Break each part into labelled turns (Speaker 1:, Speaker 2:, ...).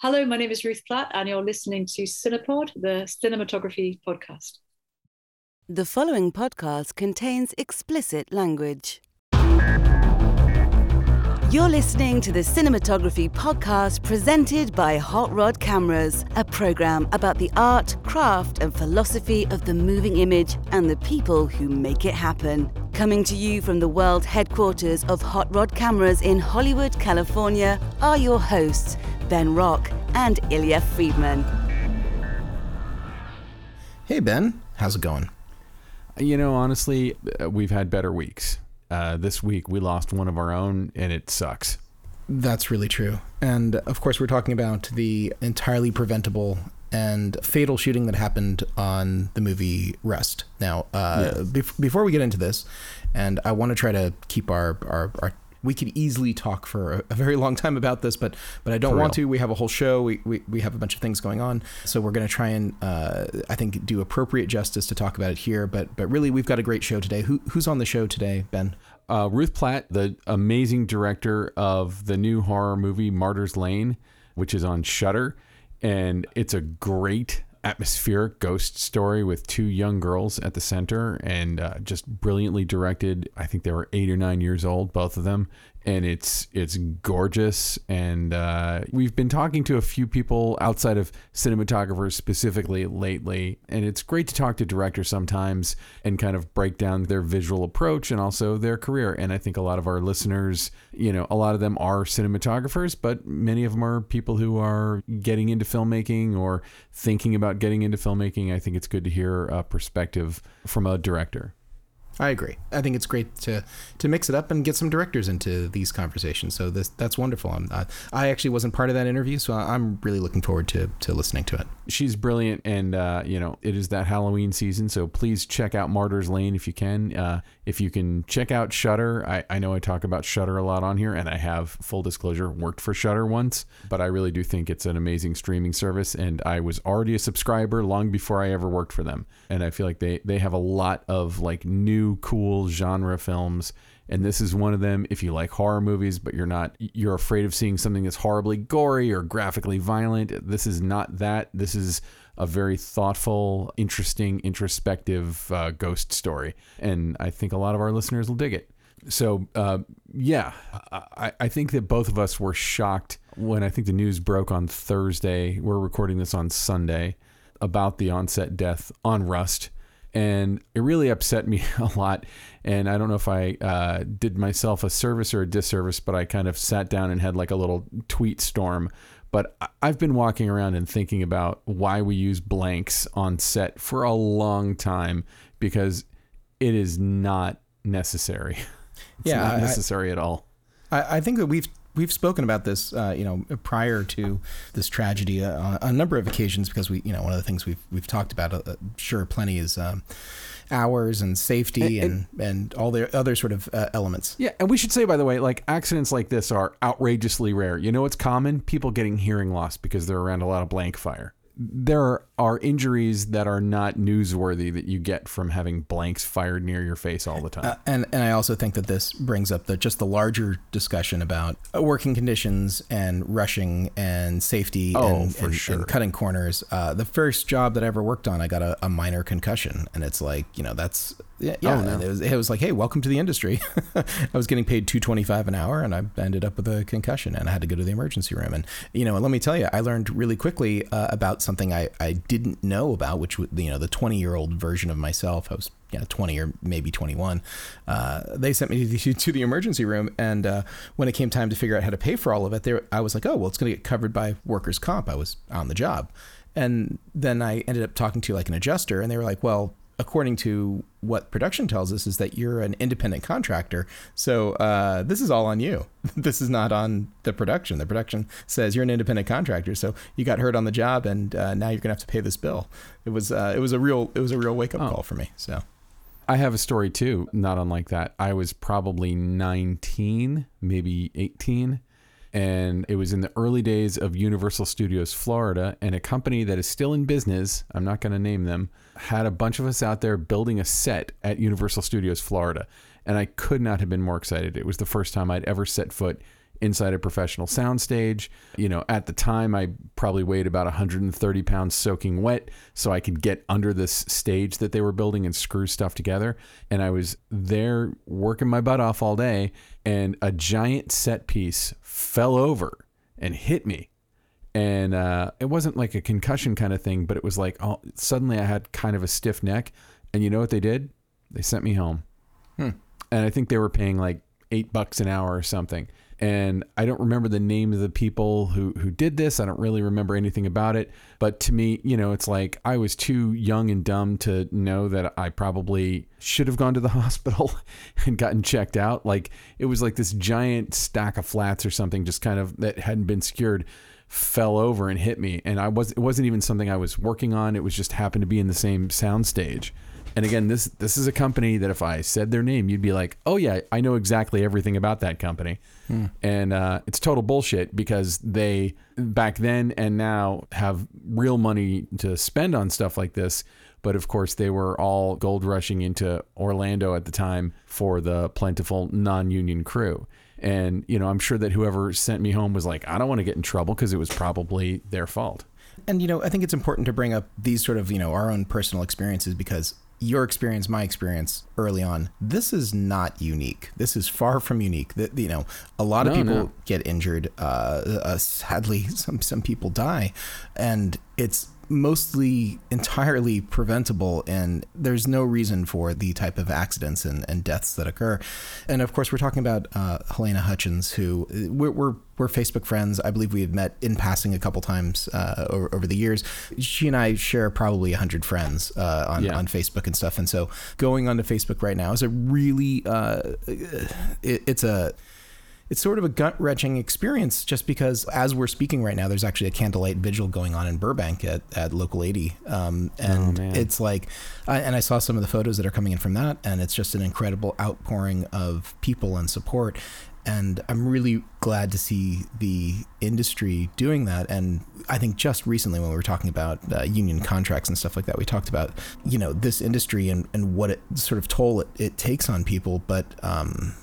Speaker 1: Hello, my name is Ruth Platt, and you're listening to Cinepod, the cinematography podcast.
Speaker 2: The following podcast contains explicit language. You're listening to the Cinematography Podcast presented by Hot Rod Cameras, a program about the art, craft, and philosophy of the moving image and the people who make it happen. Coming to you from the world headquarters of Hot Rod Cameras in Hollywood, California, are your hosts, Ben Rock and Illya Friedman.
Speaker 3: Hey, Ben. How's it going?
Speaker 4: You know, honestly, uh, we've had better weeks. Uh, this week we lost one of our own, and it sucks.
Speaker 3: That's really true. And of course, we're talking about the entirely preventable and fatal shooting that happened on the movie Rust. Now, uh,
Speaker 4: Yes.
Speaker 3: bef- before we get into this, and I want to try to keep our, our, our we could easily talk for a, a very long time about this, but but I don't
Speaker 4: For
Speaker 3: want
Speaker 4: real.
Speaker 3: to. We have a whole show. We, we, we have a bunch of things going on, so we're going to try and uh, I think do appropriate justice to talk about it here. But but really, we've got a great show today. Who who's on the show today, Ben?
Speaker 4: Uh, Ruth Platt, the amazing director of the new horror movie Martyrs Lane, which is on Shudder, and it's a great atmospheric ghost story with two young girls at the center and uh, just brilliantly directed. I think they were eight or nine years old, both of them, and it's it's gorgeous. And uh, we've been talking to a few people outside of cinematographers specifically lately, and it's great to talk to directors sometimes and kind of break down their visual approach and also their career. And I think a lot of our listeners, you know, a lot of them are cinematographers, but many of them are people who are getting into filmmaking or thinking about getting into filmmaking. I think it's good to hear a perspective from a director.
Speaker 3: I agree. I think it's great to to mix it up and get some directors into these conversations. So this that's wonderful. I'm, I, I actually wasn't part of that interview, so I'm really looking forward to to listening to it.
Speaker 4: she's brilliant and uh, you know it is that halloween season so please check out martyrs lane if you can uh, if you can check out shudder I, I know i talk about shudder a lot on here and i have full disclosure worked for shudder once but i really do think it's an amazing streaming service and i was already a subscriber long before i ever worked for them and i feel like they they have a lot of like new cool genre films and this is one of them if you like horror movies but you're not you're afraid of seeing something that's horribly gory or graphically violent. This is not that. This is a very thoughtful interesting introspective uh, ghost story and i think a lot of our listeners will dig it. So uh, yeah I, I think that both of us were shocked when i think the news broke on thursday. We're recording this on sunday about the onset death on rust and it really upset me a lot. And I don't know if I uh, did myself a service or a disservice, but I kind of sat down and had like a little tweet storm. But I've been walking around and thinking about why we use blanks on set for a long time because it is not necessary. It's
Speaker 3: Yeah,
Speaker 4: not
Speaker 3: I- I-
Speaker 4: necessary at all.
Speaker 3: I, I think that we've we've spoken about this, uh, you know, prior to this tragedy uh, on a number of occasions because we, you know, one of the things we've we've talked about, uh, sure, plenty is um, hours and safety and
Speaker 4: And-
Speaker 3: and, all the other sort of uh, elements.
Speaker 4: Yeah, and we should say by the way, like accidents like this are outrageously rare. You know what's common? People getting hearing loss because they're around a lot of blank fire. There are injuries that are not newsworthy that you get from having blanks fired near your face all the time.
Speaker 3: Uh, and and I also think that this brings up the just the larger discussion about uh, working conditions and rushing and safety
Speaker 4: Oh,
Speaker 3: and, and,
Speaker 4: sure.
Speaker 3: and cutting corners. Uh, the first job that I ever worked on, I got a, a minor concussion, and it's like you know that's yeah, yeah
Speaker 4: Oh, no.
Speaker 3: and it was it was like hey, welcome to the industry. I was getting paid two twenty five an hour, and I ended up with a concussion, and I had to go to the emergency room. And you know, and let me tell you, I learned really quickly uh, about something I I didn't know about, which was you know the twenty year old version of myself. I was you know, 20 or maybe 21, uh, they sent me to the, to the emergency room. And uh, when it came time to figure out how to pay for all of it, there I was like, oh, well, it's going to get covered by workers' comp. I was on the job. And then I ended up talking to like an adjuster, and they were like, well, according to what production tells us, is that you're an independent contractor. So uh, this is all on you. this is not on the production. The production says you're an independent contractor, so you got hurt on the job, and uh, now you're gonna have to pay this bill. It was uh, it was a real it was a real wake up
Speaker 4: Oh.
Speaker 3: call for me. So
Speaker 4: I have a story too, not unlike that. I was probably 19, maybe 18, and it was in the early days of Universal Studios Florida, and a company that is still in business, I'm not going to name them, had a bunch of us out there building a set at Universal Studios Florida. And I could not have been more excited. It was the first time I'd ever set foot inside a professional soundstage. You know, at the time, I probably weighed about 130 pounds soaking wet, so I could get under this stage that they were building and screw stuff together. And I was there working my butt off all day, and a giant set piece fell over and hit me. And uh, it wasn't like a concussion kind of thing, but it was like oh, suddenly I had kind of a stiff neck. And you know what they did? They sent me home. And I think they were paying like eight bucks an hour or something. And I don't remember the name of the people who, who did this. I don't really remember anything about it. But to me, you know, it's like I was too young and dumb to know that I probably should have gone to the hospital and gotten checked out. Like it was like this giant stack of flats or something, just kind of that hadn't been secured fell over and hit me. And I was it wasn't even something I was working on. It was just happened to be in the same sound stage and again this this is a company that if I said their name you'd be like oh yeah I know exactly everything about that company. And uh, it's total bullshit because they back then and now have real money to spend on stuff like this. But of course they were all gold rushing into Orlando at the time for the plentiful non-union crew and you know I'm sure that whoever sent me home was like I don't want to get in trouble because it was probably their fault
Speaker 3: And you know, I think it's important to bring up these sort of you know our own personal experiences because your experience, my experience early on, this is not unique. This is far from unique. That you know, a lot of
Speaker 4: No,
Speaker 3: people
Speaker 4: no.
Speaker 3: get injured. Uh, uh, sadly, some some people die, and it's mostly entirely preventable and there's no reason for the type of accidents and, and deaths that occur. And of course we're talking about uh, halyna hutchins who we're, we're, we're facebook friends. I believe we have met in passing a couple times uh, over, over the years. She and i share probably 100 friends uh, on,
Speaker 4: Yeah.
Speaker 3: on facebook and stuff. And so going onto facebook right now is a really uh, it, it's a it's sort of a gut wrenching experience just because as we're speaking right now, there's actually a candlelight vigil going on in Burbank at, at Local 80. Um, and
Speaker 4: Oh,
Speaker 3: it's like, I, and I saw some of the photos that are coming in from that, and it's just an incredible outpouring of people and support. And I'm really glad to see the industry doing that. And I think just recently, when we were talking about uh, union contracts and stuff like that, we talked about, you know, this industry and, and what it sort of toll it, it takes on people. But, um,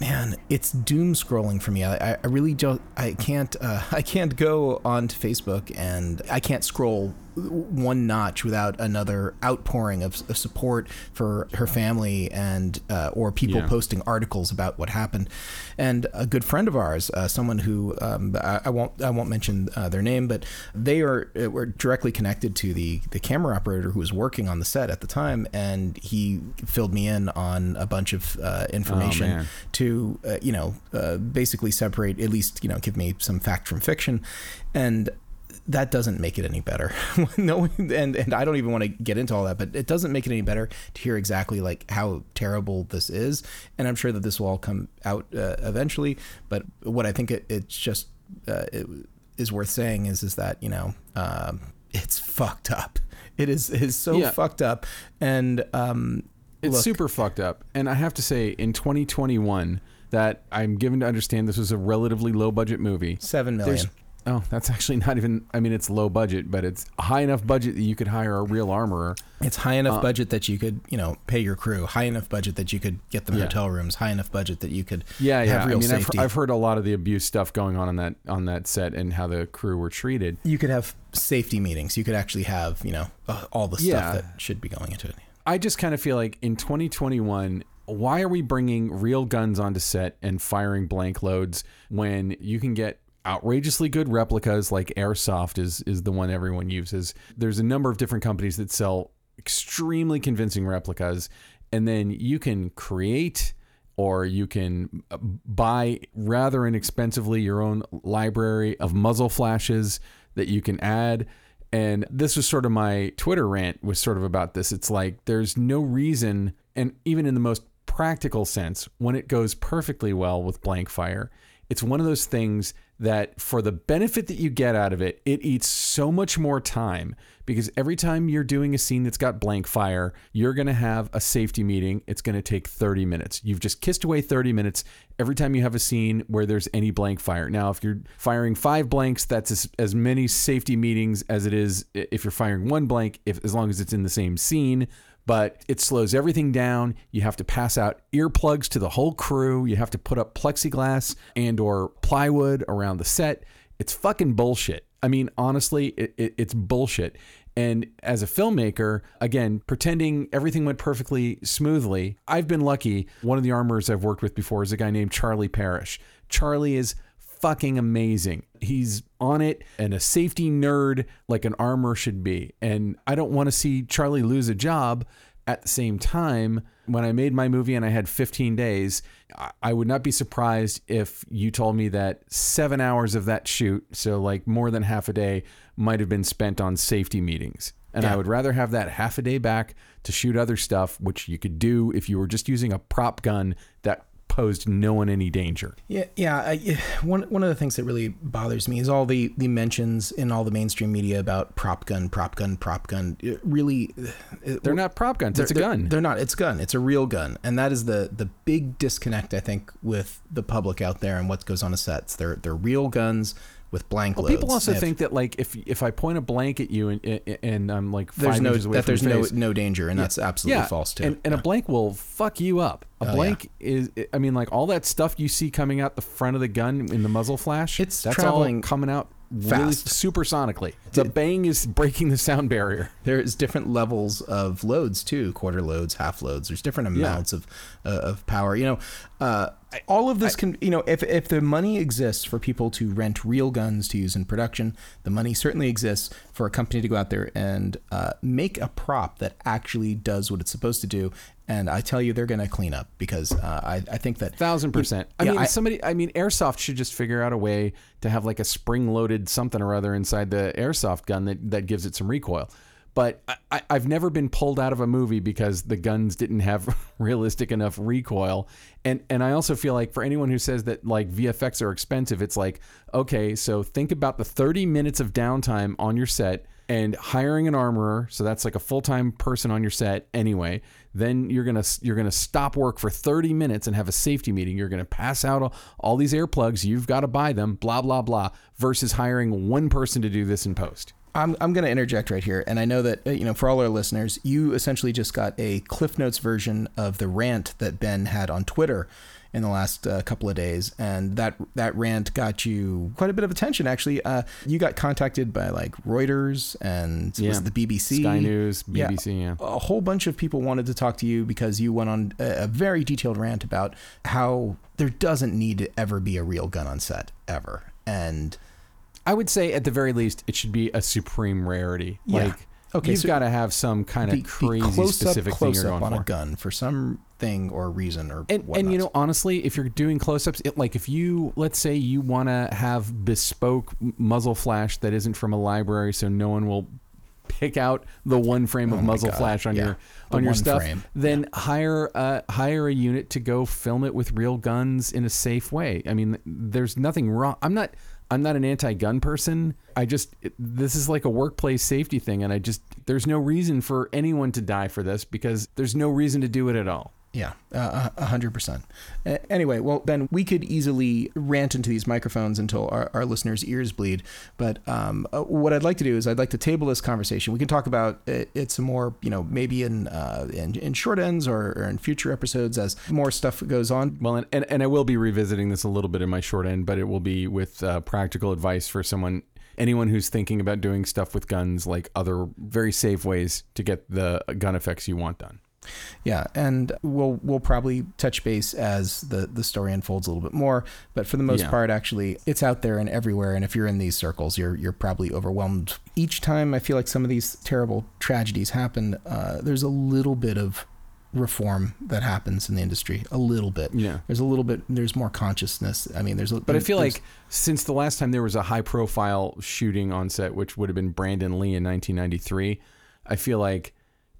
Speaker 3: man it's doom scrolling for me. I, I really don't i can't uh, i can't go onto facebook and i can't scroll one notch without another outpouring of, of support for her family and uh, or people
Speaker 4: Yeah.
Speaker 3: posting articles about what happened and a good friend of ours uh, someone who um, I, I won't i won't mention uh, their name but they are uh, were directly connected to the the camera operator who was working on the set at the time and he filled me in on a bunch of uh, information
Speaker 4: man.
Speaker 3: to uh, you know uh, basically separate at least you know give me some fact from fiction and that doesn't make it any better no and and I don't even want to get into all that but it doesn't make it any better to hear exactly like how terrible this is and I'm sure that this will all come out uh, eventually but what I think it, it's just uh, it is worth saying is is that you know um, it's fucked up it is it is so
Speaker 4: Yeah.
Speaker 3: fucked up and um
Speaker 4: It's
Speaker 3: look,
Speaker 4: super fucked up. And I have to say, in 2021, that I'm given to understand this was a relatively low budget movie.
Speaker 3: seven million
Speaker 4: There's oh, that's actually not even. I mean, it's low budget, but it's high enough budget that you could hire a real armorer.
Speaker 3: It's high enough
Speaker 4: Uh,
Speaker 3: budget that you could, you know, pay your crew. High enough budget that you could get them
Speaker 4: Yeah.
Speaker 3: hotel rooms. High enough budget that you could
Speaker 4: Yeah, yeah.
Speaker 3: have
Speaker 4: I
Speaker 3: real
Speaker 4: mean, I've,
Speaker 3: safety.
Speaker 4: I've heard a lot of the abuse stuff going on on that on that set and how the crew were treated.
Speaker 3: you could have safety meetings. You could actually have, you know, uh, all the stuff
Speaker 4: Yeah.
Speaker 3: that should be going into it.
Speaker 4: I just kind of feel like in 2021, why are we bringing real guns onto set and firing blank loads when you can get outrageously good replicas like Airsoft is is the one everyone uses. There's a number of different companies that sell extremely convincing replicas and then you can create or you can uh, buy rather inexpensively your own library of muzzle flashes that you can add and this was sort of my twitter rant was sort of about this it's like there's no reason and even in the most practical sense when it goes perfectly well with blank fire it's one of those things that for the benefit that you get out of it, it eats so much more time because every time you're doing a scene that's got blank fire, you're going to have a safety meeting. It's going to take 30 minutes. You've just kissed away 30 minutes every time you have a scene where there's any blank fire. Now, if you're firing five blanks, that's as, as many safety meetings as it is if you're firing one blank, if as long as it's in the same scene. But it slows everything down. You have to pass out earplugs to the whole crew. You have to put up plexiglass and or plywood around the set. It's fucking bullshit. I mean, honestly, it, it, it's bullshit. And as a filmmaker, again, pretending everything went perfectly smoothly, I've been lucky. One of the armors I've worked with before is a guy named Charlie Parrish. Charlie is fucking amazing. He's on it and a safety nerd like an armor should be. And I don't want to see Charlie lose a job at the same time. When I made my movie and I had 15 days, I- would not be surprised if you told me that seven hours of that shoot, so like more than half a day, might have been spent on safety meetings. And I would rather have that half a day back to shoot other stuff, which you could do if you were just using a prop gun that posed no one any danger.
Speaker 3: Yeah, yeah. I, one one of the things that really bothers me is all the the mentions in all the mainstream media about prop gun, prop gun, prop gun. It really, it-
Speaker 4: They're not prop guns, it's a gun.
Speaker 3: They're not. It's a gun. It's a real gun, and that is the the big disconnect I think with the public out there and what goes on a sets. They're they're real guns with blank
Speaker 4: Well,
Speaker 3: loads.
Speaker 4: people also
Speaker 3: have-
Speaker 4: think that like if if I point a blank at you and and, I'm like
Speaker 3: there's no that there's no
Speaker 4: face,
Speaker 3: no danger, and that's absolutely false too.
Speaker 4: And, and a blank will fuck you up. A
Speaker 3: Oh, yeah.
Speaker 4: blank is, I mean, like all that stuff you see coming out the front of the gun in the muzzle flash.
Speaker 3: It's
Speaker 4: that's
Speaker 3: traveling
Speaker 4: all coming out really
Speaker 3: fast.
Speaker 4: supersonically. The bang is breaking the sound barrier.
Speaker 3: There's different levels of loads too, quarter loads, half loads. There's different amounts of uh, of power. You know, uh, all of this can. You know, if if the money exists for people to rent real guns to use in production, the money certainly exists for a company to go out there and uh, make a prop that actually does what it's supposed to do. And I tell you, they're going to clean up because uh, I I think that
Speaker 4: Thousand percent. I
Speaker 3: Yeah,
Speaker 4: mean,
Speaker 3: I-
Speaker 4: somebody. I mean, airsoft should just figure out a way to have like a spring-loaded something or other inside the airsoft gun that that gives it some recoil. But I- I've never been pulled out of a movie because the guns didn't have realistic enough recoil. And and I also feel like for anyone who says that like VFX are expensive, it's like okay, so think about the 30 minutes of downtime on your set and hiring an armorer. So that's like a full-time person on your set anyway. Then you're gonna you're gonna stop work for 30 minutes and have a safety meeting. You're gonna pass out all, all these earplugs. You've got to buy them blah blah blah versus hiring one person to do this in post
Speaker 3: I'm, I'm going to interject right here. And I know that, uh, you know, for all our listeners, you essentially just got a Cliff Notes version of the rant that Ben had on Twitter in the last uh, couple of days. And that, that rant got you quite a bit of attention, actually. Uh, you got contacted by like Reuters and
Speaker 4: Yeah.
Speaker 3: the BBC?
Speaker 4: Sky News, BBC, yeah.
Speaker 3: A whole bunch of people wanted to talk to you because you went on a, a very detailed rant about how there doesn't need to ever be a real gun on set, ever. And
Speaker 4: i would say at the very least it should be a supreme rarity
Speaker 3: Yeah.
Speaker 4: like
Speaker 3: Okay,
Speaker 4: you've
Speaker 3: so
Speaker 4: got to have some kind of crazy
Speaker 3: close
Speaker 4: specific
Speaker 3: up,
Speaker 4: thing
Speaker 3: close
Speaker 4: you're
Speaker 3: up
Speaker 4: going
Speaker 3: on
Speaker 4: for
Speaker 3: a gun for some thing or reason or
Speaker 4: and,
Speaker 3: whatnot.
Speaker 4: and you know honestly if you're doing close-ups it, like if you let's say you want to have bespoke muzzle flash that isn't from a library so no one will pick out the one frame of
Speaker 3: Oh
Speaker 4: muzzle
Speaker 3: God,
Speaker 4: flash on
Speaker 3: yeah.
Speaker 4: your
Speaker 3: The
Speaker 4: on your stuff
Speaker 3: frame.
Speaker 4: then hire uh, hire a unit to go film it with real guns in a safe way i mean there's nothing wrong i'm not i'm not an anti-gun person. I just this is like a workplace safety thing and i just there's no reason for anyone to die for this because there's no reason to do it at all
Speaker 3: Yeah, uh, a hundred percent. Uh, Anyway, well, Ben, we could easily rant into these microphones until our, our listeners' ears bleed. But um, uh, what I'd like to do is I'd like to table this conversation. We can talk about it, it some more, you know, maybe in uh, in, in short ends or, or in future episodes as more stuff goes on.
Speaker 4: Well, and, and, and I will be revisiting this a little bit in my short end, but it will be with uh, practical advice for someone, anyone who's thinking about doing stuff with guns, like other very safe ways to get the gun effects you want done.
Speaker 3: Yeah, and we'll we'll probably touch base as the the story unfolds a little bit more. But for the most
Speaker 4: Yeah.
Speaker 3: part, actually, it's out there and everywhere. And if you're in these circles, you're you're probably overwhelmed. Each time I feel like some of these terrible tragedies happen, uh, there's a little bit of reform that happens in the industry. A little bit.
Speaker 4: Yeah.
Speaker 3: There's a little bit. There's more consciousness. I mean, there's. A,
Speaker 4: But I feel like since the last time there was a high profile shooting on set, which would have been Brandon Lee in 1993, I feel like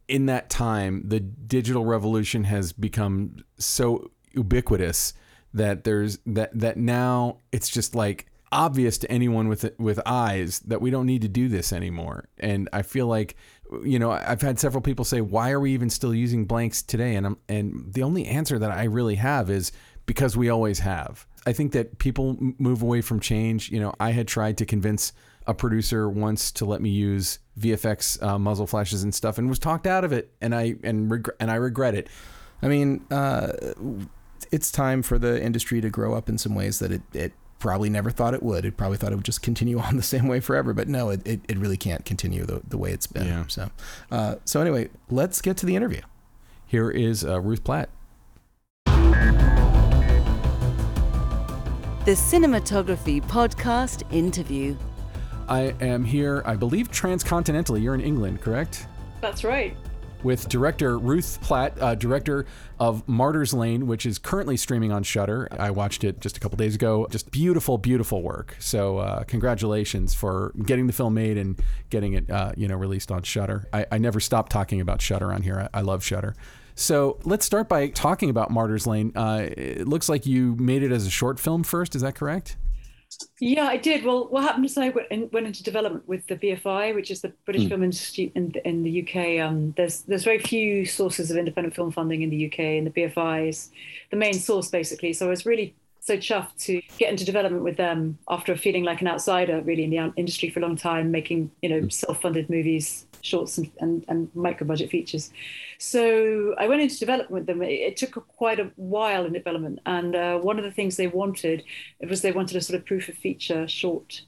Speaker 4: in that time, the digital revolution has become so ubiquitous that there's that that now it's just like obvious to anyone with with eyes that we don't need to do this anymore. And I feel like you know I've had several people say why are we even still using blanks today and I'm and the only answer that I really have is because we always have. I think that people move away from change. You know, I had tried to convince a producer once to let me use VFX uh, muzzle flashes and stuff, and was talked out of it, and I and reg- and I regret it.
Speaker 3: I mean, uh, it's time for the industry to grow up in some ways that it, it probably never thought it would. It probably thought it would just continue on the same way forever, but no, it, it, it really can't continue the, the way it's been.
Speaker 4: Yeah.
Speaker 3: So, uh, so anyway, let's get to the interview.
Speaker 4: Here is uh, Ruth Platt.
Speaker 2: The Cinematography Podcast interview.
Speaker 4: I am here, I believe, transcontinentally. You're in England, correct?
Speaker 1: That's right.
Speaker 4: With director Ruth Platt, uh, director of Martyrs Lane, which is currently streaming on Shudder. I watched it just a couple days ago. Just beautiful, beautiful work. So uh, congratulations for getting the film made and getting it, uh, you know, released on Shudder. I, I never stop talking about Shudder on here. I, I love Shudder. So let's start by talking about Martyrs Lane. Uh, it looks like you made it as a short film first. Is that correct?
Speaker 1: Yeah, I did. Well, what happened is I went, went into development with the BFI, which is the British
Speaker 4: Mm.
Speaker 1: Film Institute in, in the UK. Um, there's there's very few sources of independent film funding in the UK, and the BFI is the main source basically. So I was really so chuffed to get into development with them after feeling like an outsider really in the industry for a long time, making you know self-funded movies, shorts, and, and, and micro-budget features. So I went into development with them. It, took quite a while in development, and uh, one of the things they wanted it was they wanted a sort of proof of feature short.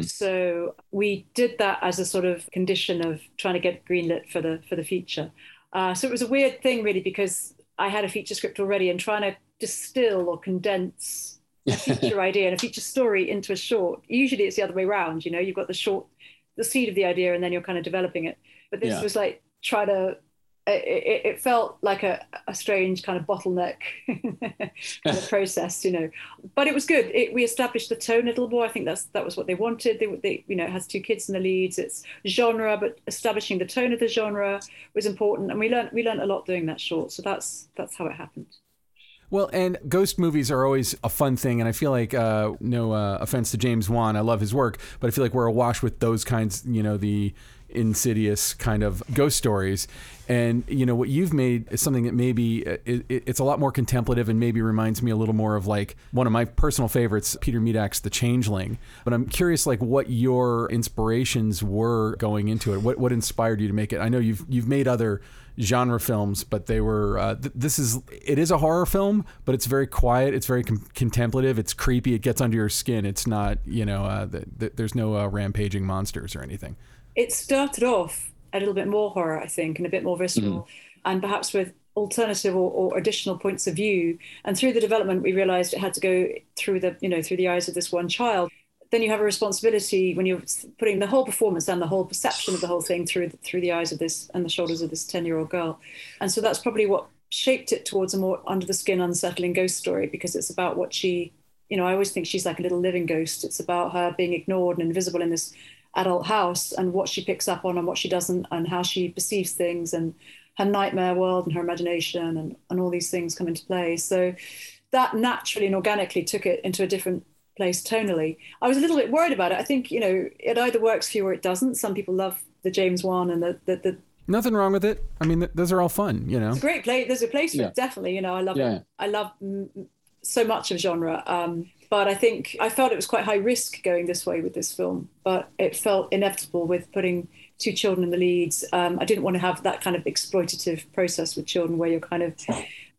Speaker 1: So we did that as a sort of condition of trying to get greenlit for the for the feature. Uh, so it was a weird thing really because I had a feature script already and trying to distill or condense a feature idea and a feature story into a short. Usually it's the other way around. You know, you've got the short, the seed of the idea, and then you're kind of developing it. But this
Speaker 5: Yeah.
Speaker 1: was like try to. It, it, felt like a, a strange kind of bottleneck kind of process, you know. But it was good. It, we established the tone a little more. I think that's that was what they wanted. They, they, you know, it has two kids in the leads. It's genre, but establishing the tone of the genre was important, and we learned we learned a lot doing that short. So that's that's how it happened.
Speaker 4: Well, and ghost movies are always a fun thing, and I feel like uh, no uh, offense to James Wan, I love his work, but I feel like we're awash with those kinds, you know, the insidious kind of ghost stories. And you know what you've made is something that maybe uh, it, it- it's a lot more contemplative and maybe reminds me a little more of like one of my personal favorites, Peter Medak's The Changeling. But I'm curious, like what your inspirations were going into it. What what inspired you to make it? I know you've you've made other genre films, but they were. Uh, th- this is it is a horror film, but it's very quiet. It's very com- contemplative. It's creepy. It gets under your skin. It's not you know. Uh, th- th- there's no uh, rampaging monsters or anything.
Speaker 1: It started off a little bit more horror, I think, and a bit more visceral, mm. and perhaps with alternative or, or additional points of view. And through the development, we realised it had to go through the, you know, through the eyes of this one child. Then you have a responsibility when you're putting the whole performance and the whole perception of the whole thing through the, through the eyes of this and the shoulders of this ten year old girl. And so that's probably what shaped it towards a more under the skin, unsettling ghost story because it's about what she, you know, I always think she's like a little living ghost. It's about her being ignored and invisible in this adult house and what she picks up on and what she doesn't and how she perceives things and her nightmare world and her imagination and, and all these things come into play. So that naturally and organically took it into a different place tonally. I was a little bit worried about it. I think, you know, it either works for you or it doesn't. Some people love the James Wan and the, the, the
Speaker 4: Nothing wrong with it. I mean, th- those are all fun. You know.
Speaker 1: it's a great place. There's a place for
Speaker 5: Yeah.
Speaker 1: it, definitely. You know, I love
Speaker 5: Yeah.
Speaker 1: it. I love mm, so much of genre. Um, but I think I felt it was quite high risk going this way with this film. But it felt inevitable with putting two children in the leads. Um, I didn't want to have that kind of exploitative process with children where you're kind of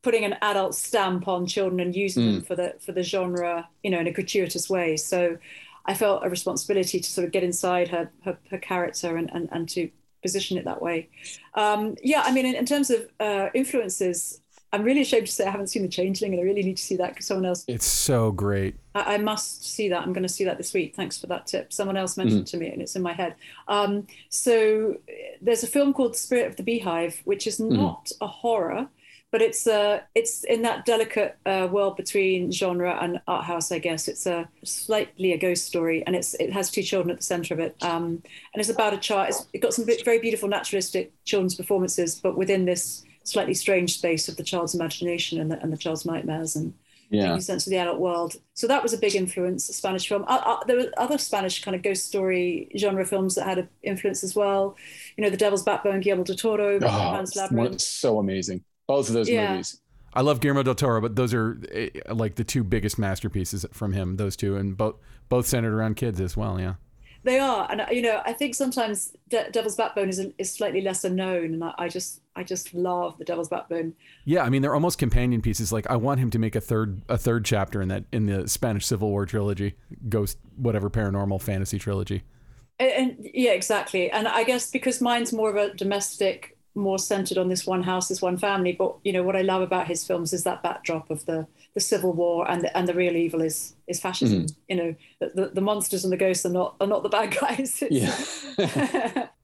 Speaker 1: putting an adult stamp on children and using them for the for the genre, you know, in a gratuitous way. So I felt a responsibility to sort of get inside her her, her character and, and and to position it that way. Um, yeah, I mean, in, in terms of uh, influences, I'm really ashamed to say I haven't seen The Changeling, and I really need to see that because someone else.
Speaker 4: It's so great.
Speaker 1: I, I must see that. I'm going to see that this week. Thanks for that tip. Someone else mentioned it to me, and it's in my head. Um, so uh, there's a film called Spirit of the Beehive, which is not a horror, but it's uh, it's in that delicate uh, world between genre and art house. I guess it's a slightly a ghost story, and it's it has two children at the center of it, um, and it's about a child. It's, it got some very beautiful naturalistic children's performances, but within this slightly strange space of the child's imagination and the, and the child's nightmares and
Speaker 5: Yeah.
Speaker 1: making sense of the adult world. So that was a big influence, a Spanish film. Uh, uh, there were other Spanish kind of ghost story genre films that had an influence as well. You know, The Devil's Backbone, Guillermo del Toro,
Speaker 5: Oh,
Speaker 1: Pan's
Speaker 5: it's
Speaker 1: Labyrinth.
Speaker 5: so amazing. Both of those
Speaker 1: Yeah.
Speaker 5: movies.
Speaker 4: I love Guillermo del Toro, but those are eh, like the two biggest masterpieces from him. Those two, and both both centered around kids as well. Yeah.
Speaker 1: They are, and you know, I think sometimes De- Devil's Backbone is is slightly lesser known, and I, I, just I just love the Devil's Backbone.
Speaker 4: Yeah, I mean, they're almost companion pieces. Like I want him to make a third a third chapter in that in the Spanish Civil War trilogy, Ghost, whatever paranormal fantasy trilogy.
Speaker 1: And, and yeah, exactly. And I guess because mine's more of a domestic more centered on this one house, this one family. But you know what I love about his films is that backdrop of the the civil war and the, and the real evil is is fascism. Mm-hmm. You know, the, the monsters and the ghosts are not are not the bad guys.
Speaker 4: yeah.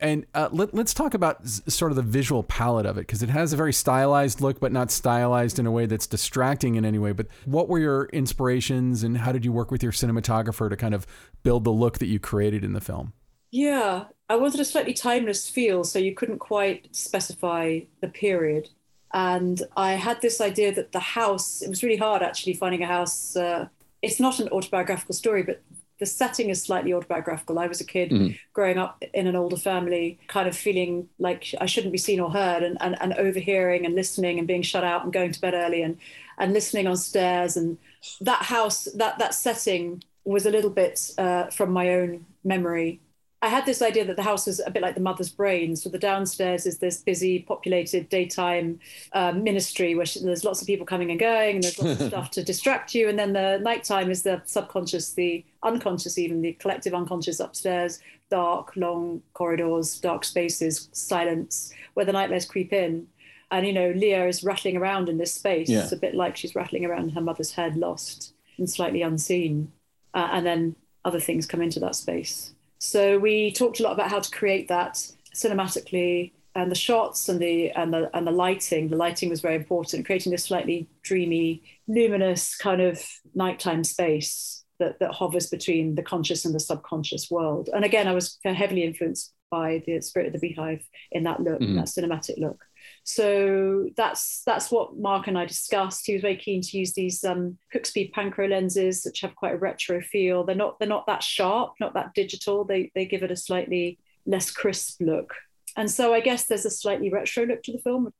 Speaker 4: and uh, let, us talk about sort of the visual palette of it because it has a very stylized look, but not stylized in a way that's distracting in any way. But what were your inspirations, and how did you work with your cinematographer to kind of build the look that you created in the film?
Speaker 1: Yeah, I wanted a slightly timeless feel, so you couldn't quite specify the period. And I had this idea that the house, it was really hard actually finding a house. Uh, it's not an autobiographical story, but the setting is slightly autobiographical. I was a kid mm-hmm. growing up in an older family, kind of feeling like I shouldn't be seen or heard, and, and, and overhearing and listening and being shut out and going to bed early and, and listening on stairs. And that house, that, that setting was a little bit uh, from my own memory I had this idea that the house was a bit like the mother's brain. So the downstairs is this busy, populated daytime um, ministry where there's lots of people coming and going, and there's lots of stuff to distract you. And then the nighttime is the subconscious, the unconscious, even the collective unconscious upstairs, dark, long corridors, dark spaces, silence, where the nightmares creep in. And you know, Leah is rattling around in this space. Yeah. It's a bit like she's rattling around in her mother's head, lost and slightly unseen. Uh, and then other things come into that space. So we talked a lot about how to create that cinematically and the shots and the and the and the lighting. The lighting was very important, creating this slightly dreamy, luminous kind of nighttime space that, that hovers between the conscious and the subconscious world. And again, I was heavily influenced by the spirit of the beehive in that look, mm-hmm. that cinematic look. So that's that's what Mark and I discussed. He was very keen to use these um, Cooke Speed Panchro lenses, which have quite a retro feel. They're not they're not that sharp, not that digital. They they give it a slightly less crisp look. And so I guess there's a slightly retro look to the film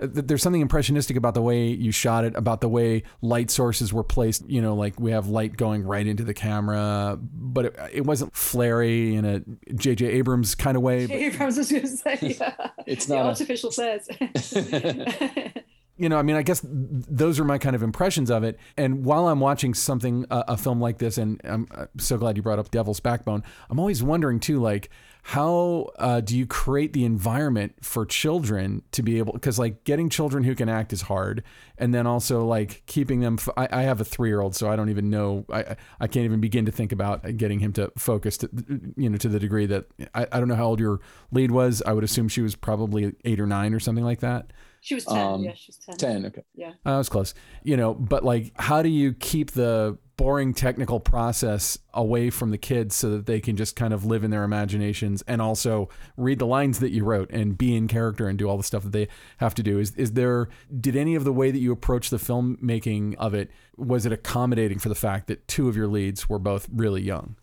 Speaker 1: Uh,
Speaker 4: there's something impressionistic about the way you shot it, about the way light sources were placed. You know, like we have light going right into the camera, but it, it wasn't flary in a J.J. Abrams kind of way.
Speaker 1: Abrams was going to say, yeah.
Speaker 5: it's not
Speaker 1: the artificial flares.
Speaker 4: you know, I mean, I guess those are my kind of impressions of it. And while I'm watching something, uh, a film like this, and I'm uh, so glad you brought up Devil's Backbone, I'm always wondering too, like, how uh, do you create the environment for children to be able because like getting children who can act is hard. And then also like keeping them f- I, I have a three-year-old so i don't even know I, I can't even begin to think about getting him to focus to, you know to the degree that I, I don't know how old your lead was. I would assume she was probably eight or nine or something like that
Speaker 1: she was 10 um, yeah she was 10 10
Speaker 5: okay.
Speaker 1: Yeah.
Speaker 4: Uh, that was close. You know but like how do you keep the boring technical process away from the kids so that they can just kind of live in their imaginations and also read the lines that you wrote and be in character and do all the stuff that they have to do? Is is there did any of the way that you approach the filmmaking of it was it accommodating for the fact that two of your leads were both really young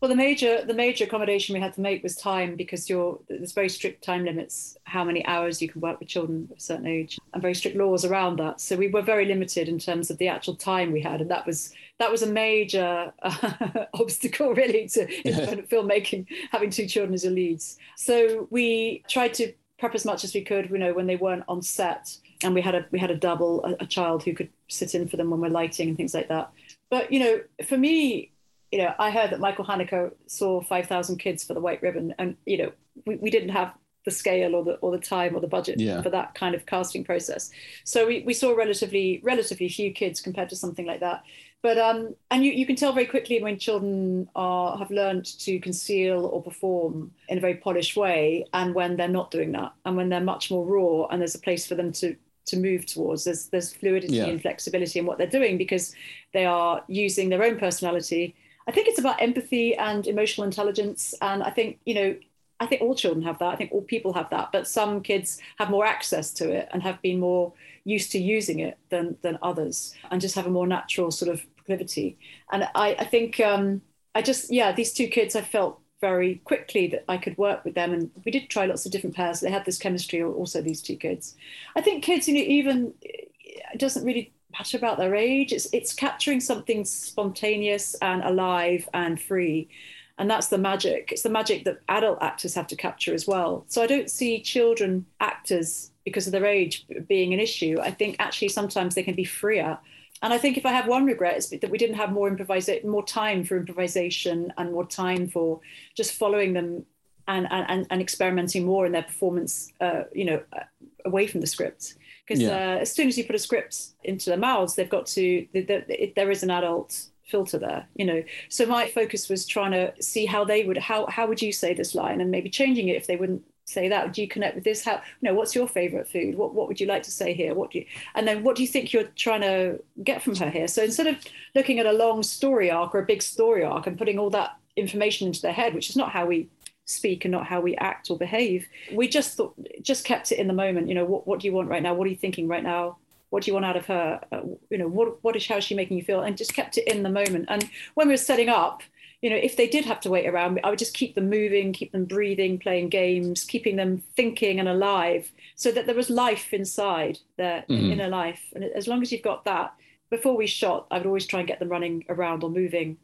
Speaker 1: well, the major the major accommodation we had to make was time because you're there's very strict time limits how many hours you can work with children of a certain age and very strict laws around that. So we were very limited in terms of the actual time we had, and that was that was a major uh, obstacle really to independent filmmaking having two children as your leads. So we tried to prep as much as we could. You know when they weren't on set, and we had a we had a double a, a child who could sit in for them when we're lighting and things like that. But you know for me you know, I heard that Michael Haneke saw 5,000 kids for the White Ribbon, and you know, we, we didn't have the scale or the or the time or the budget yeah. for that kind of casting process. So we, we saw relatively relatively few kids compared to something like that. But um, and you, you can tell very quickly when children are have learned to conceal or perform in a very polished way, and when they're not doing that, and when they're much more raw, and there's a place for them to to move towards. There's there's fluidity yeah. and flexibility in what they're doing because they are using their own personality I think it's about empathy and emotional intelligence. And I think, you know, I think all children have that. I think all people have that, but some kids have more access to it and have been more used to using it than than others, and just have a more natural sort of proclivity. And I, I think um, I just yeah, these two kids I felt very quickly that I could work with them, and we did try lots of different pairs. They had this chemistry. Also, these two kids. I think kids, you know, even it doesn't really matter about their age. It's it's capturing something spontaneous and alive and free. And that's the magic. It's the magic that adult actors have to capture as well. So I don't see children actors because of their age being an issue. I think actually sometimes they can be freer. And I think if I have one regret, it's that we didn't have more improvisation, more time for improvisation and more time for just following them and, and, and experimenting more in their performance, uh, you know, uh, away from the script. Because yeah. uh, as soon as you put a script into their mouths, they've got to, the, the, it, there is an adult filter there, you know. So my focus was trying to see how they would, how, how would you say this line and maybe changing it if they wouldn't say that. Do you connect with this? How you know what's your favorite food? What what would you like to say here? What do you and then what do you think you're trying to get from her here? So instead of looking at a long story arc or a big story arc and putting all that information into their head which is not how we speak and not how we act or behave. We just thought, just kept it in the moment. You know, what, what do you want right now? What are you thinking right now? What do you want out of her? Uh, you know, what what is how is she making you feel? And just kept it in the moment. And when we were setting up, you know, if they did have to wait around, I would just keep them moving, keep them breathing, playing games, keeping them thinking and alive, so that there was life inside their mm-hmm. inner life. And as long as you've got that, before we shot, I would always try and get them running around or moving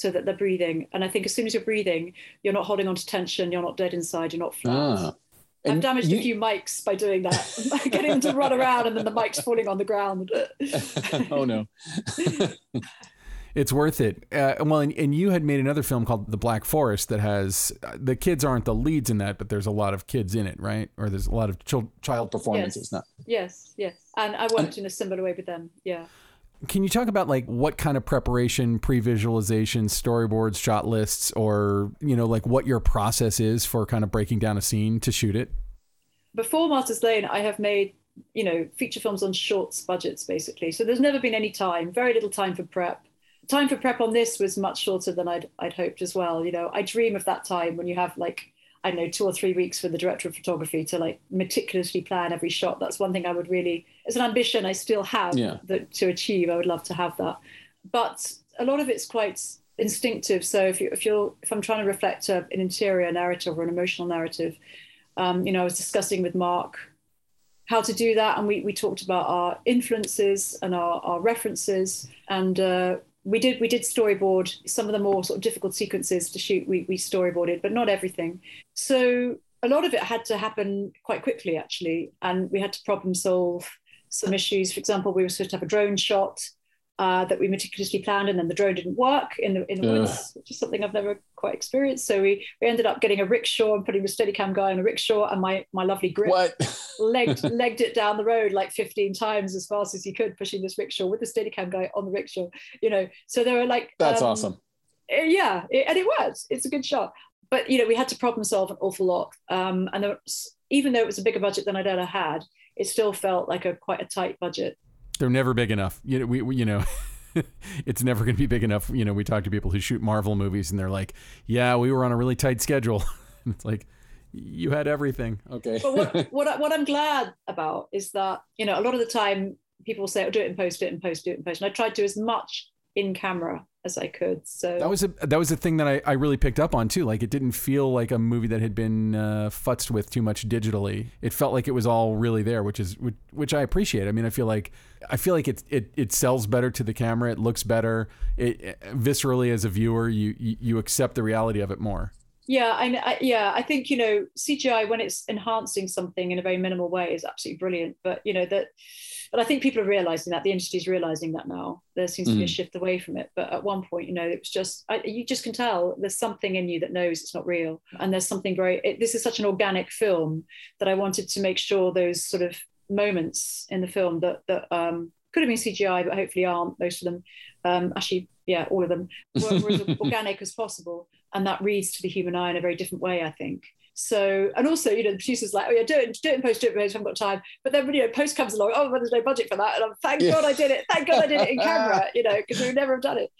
Speaker 1: so that they're breathing. And I think as soon as you're breathing, you're not holding on to tension, you're not dead inside, you're not flat. Ah, I've damaged you... a few mics by doing that, getting them to run around and then the mic's falling on the ground.
Speaker 5: oh no.
Speaker 4: it's worth it. Uh, well, and, and, you had made another film called The Black Forest that has uh, the kids aren't the leads in that, but there's a lot of kids in it, right? Or there's a lot of ch- child performances.
Speaker 1: Yes. Not yes, yes. And I worked and, in a similar way with them. Yeah.
Speaker 4: Can you talk about like what kind of preparation, pre-visualization, storyboards, shot lists, or you know, like what your process is for kind of breaking down a scene to shoot it?
Speaker 1: Before Martyrs Lane, I have made you know feature films on shorts budgets basically. So there's never been any time, very little time for prep. Time for prep on this was much shorter than I'd I'd hoped as well. You know, I dream of that time when you have like I know, two or three weeks for the director of photography to like meticulously plan every shot. That's one thing I would really, it's an ambition I still have yeah. that, to achieve. I would love to have that. But a lot of it's quite instinctive. So if you if you're if I'm trying to reflect a, an interior narrative or an emotional narrative, um, you know, I was discussing with Mark how to do that, and we we talked about our influences and our our references, and uh, we did we did storyboard some of the more sort of difficult sequences to shoot. We we storyboarded, but not everything. So a lot of it had to happen quite quickly, actually, and we had to problem solve some issues. For example, we were supposed to have a drone shot uh, that we meticulously planned, and then the drone didn't work in the in the uh. woods, which is something I've never quite experienced. So we we ended up getting a rickshaw and putting the Steadicam guy on a rickshaw, and my my lovely grip legged legged it down the road like 15 times as fast as he could, pushing this rickshaw with the Steadicam guy on the rickshaw. You know, so there were like
Speaker 5: that's um, awesome.
Speaker 1: Eh, yeah, it, and it worked. It's a good shot, but you know we had to problem solve an awful lot, um, and there was, even though it was a bigger budget than I'd ever had, it still felt like a quite a tight budget
Speaker 4: they're never big enough. You know, we, we you know. it's never going to be big enough. You know, we talk to people who shoot Marvel movies and they're like, yeah, we were on a really tight schedule. And it's like, you had everything.
Speaker 5: Okay.
Speaker 1: but what, what, what I'm glad about is that, you know, a lot of the time people say, oh, do it in post, do it in post, do it in post. And I tried to do as much in camera as I could. So
Speaker 4: that was a that was a thing that I, I really picked up on too. Like it didn't feel like a movie that had been uh, futzed with too much digitally. It felt like it was all really there, which is which, which I appreciate. I mean, I feel like I feel like it it it sells better to the camera. It looks better. It, it viscerally as a viewer, you, you you accept the reality of it more.
Speaker 1: Yeah, I, I, yeah, I think you know CGI when it's enhancing something in a very minimal way is absolutely brilliant. But you know that but I think people are realizing that the industry is realizing that now. There seems to be a mm. shift away from it. But at one point, you know, it was just I, you just can tell there's something in you that knows it's not real, and there's something very. It, this is such an organic film that I wanted to make sure those sort of moments in the film that that um, could have been CGI, but hopefully aren't most of them. Um, actually, yeah, all of them were, were as organic as possible, and that reads to the human eye in a very different way, I think. So, and also, you know, the producer's like, oh yeah, do it, do it in post, do it in post, I haven't got time. But then, you know, post comes along, oh, well, there's no budget for that. And I'm, thank yeah. God I did it. Thank God I did it in camera, you know, because we would never have done it.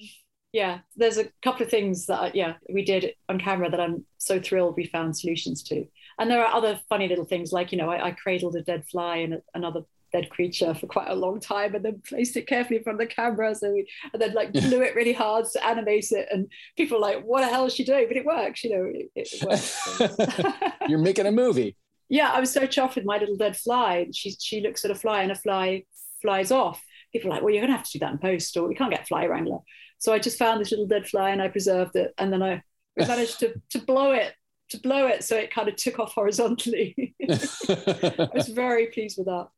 Speaker 1: Yeah, there's a couple of things that, yeah, we did on camera that I'm so thrilled we found solutions to. And there are other funny little things like, you know, I, I cradled a dead fly in another dead creature for quite a long time and then placed it carefully in front of the camera. So we and then like blew it really hard to animate it. And people are like what the hell is she doing? But it works you know it, it
Speaker 5: works you're making a movie.
Speaker 1: Yeah i was so chuffed with my little dead fly. She she looks at a fly and a fly flies off. People are like well you're gonna have to do that in post or we can't get fly wrangler. So i just found this little dead fly and i preserved it. And then i managed to to blow it to blow it so it kind of took off horizontally. I was very pleased with that.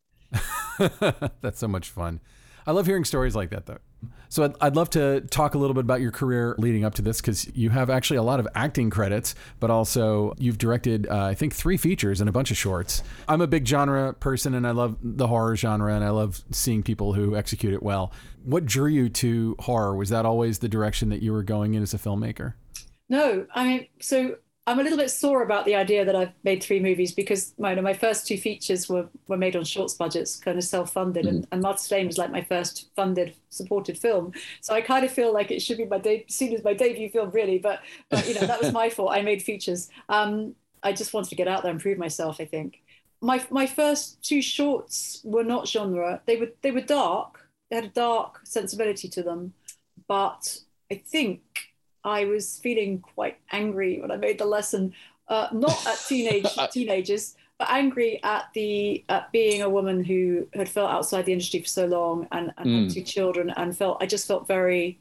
Speaker 4: That's so much fun. I love hearing stories like that, though. So I'd, I'd love to talk a little bit about your career leading up to this because you have actually a lot of acting credits, but also you've directed, uh, I think, three features and a bunch of shorts. I'm a big genre person and I love the horror genre and I love seeing people who execute it well. What drew you to horror? Was that always the direction that you were going in as a filmmaker?
Speaker 1: No, I mean, so I'm a little bit sore about the idea that I've made three movies because my, my first two features were, were made on shorts budgets, kind of self-funded, mm-hmm. and, and Lane was like my first funded, supported film. So I kind of feel like it should be my de- seen as my debut film, really. But, but you know, that was my fault. I made features. Um, I just wanted to get out there and prove myself. I think my my first two shorts were not genre. They were they were dark. They had a dark sensibility to them, but I think I was feeling quite angry when I made the lesson, uh, not at teenage teenagers, but angry at the at being a woman who had felt outside the industry for so long and, and mm. had two children and felt I just felt very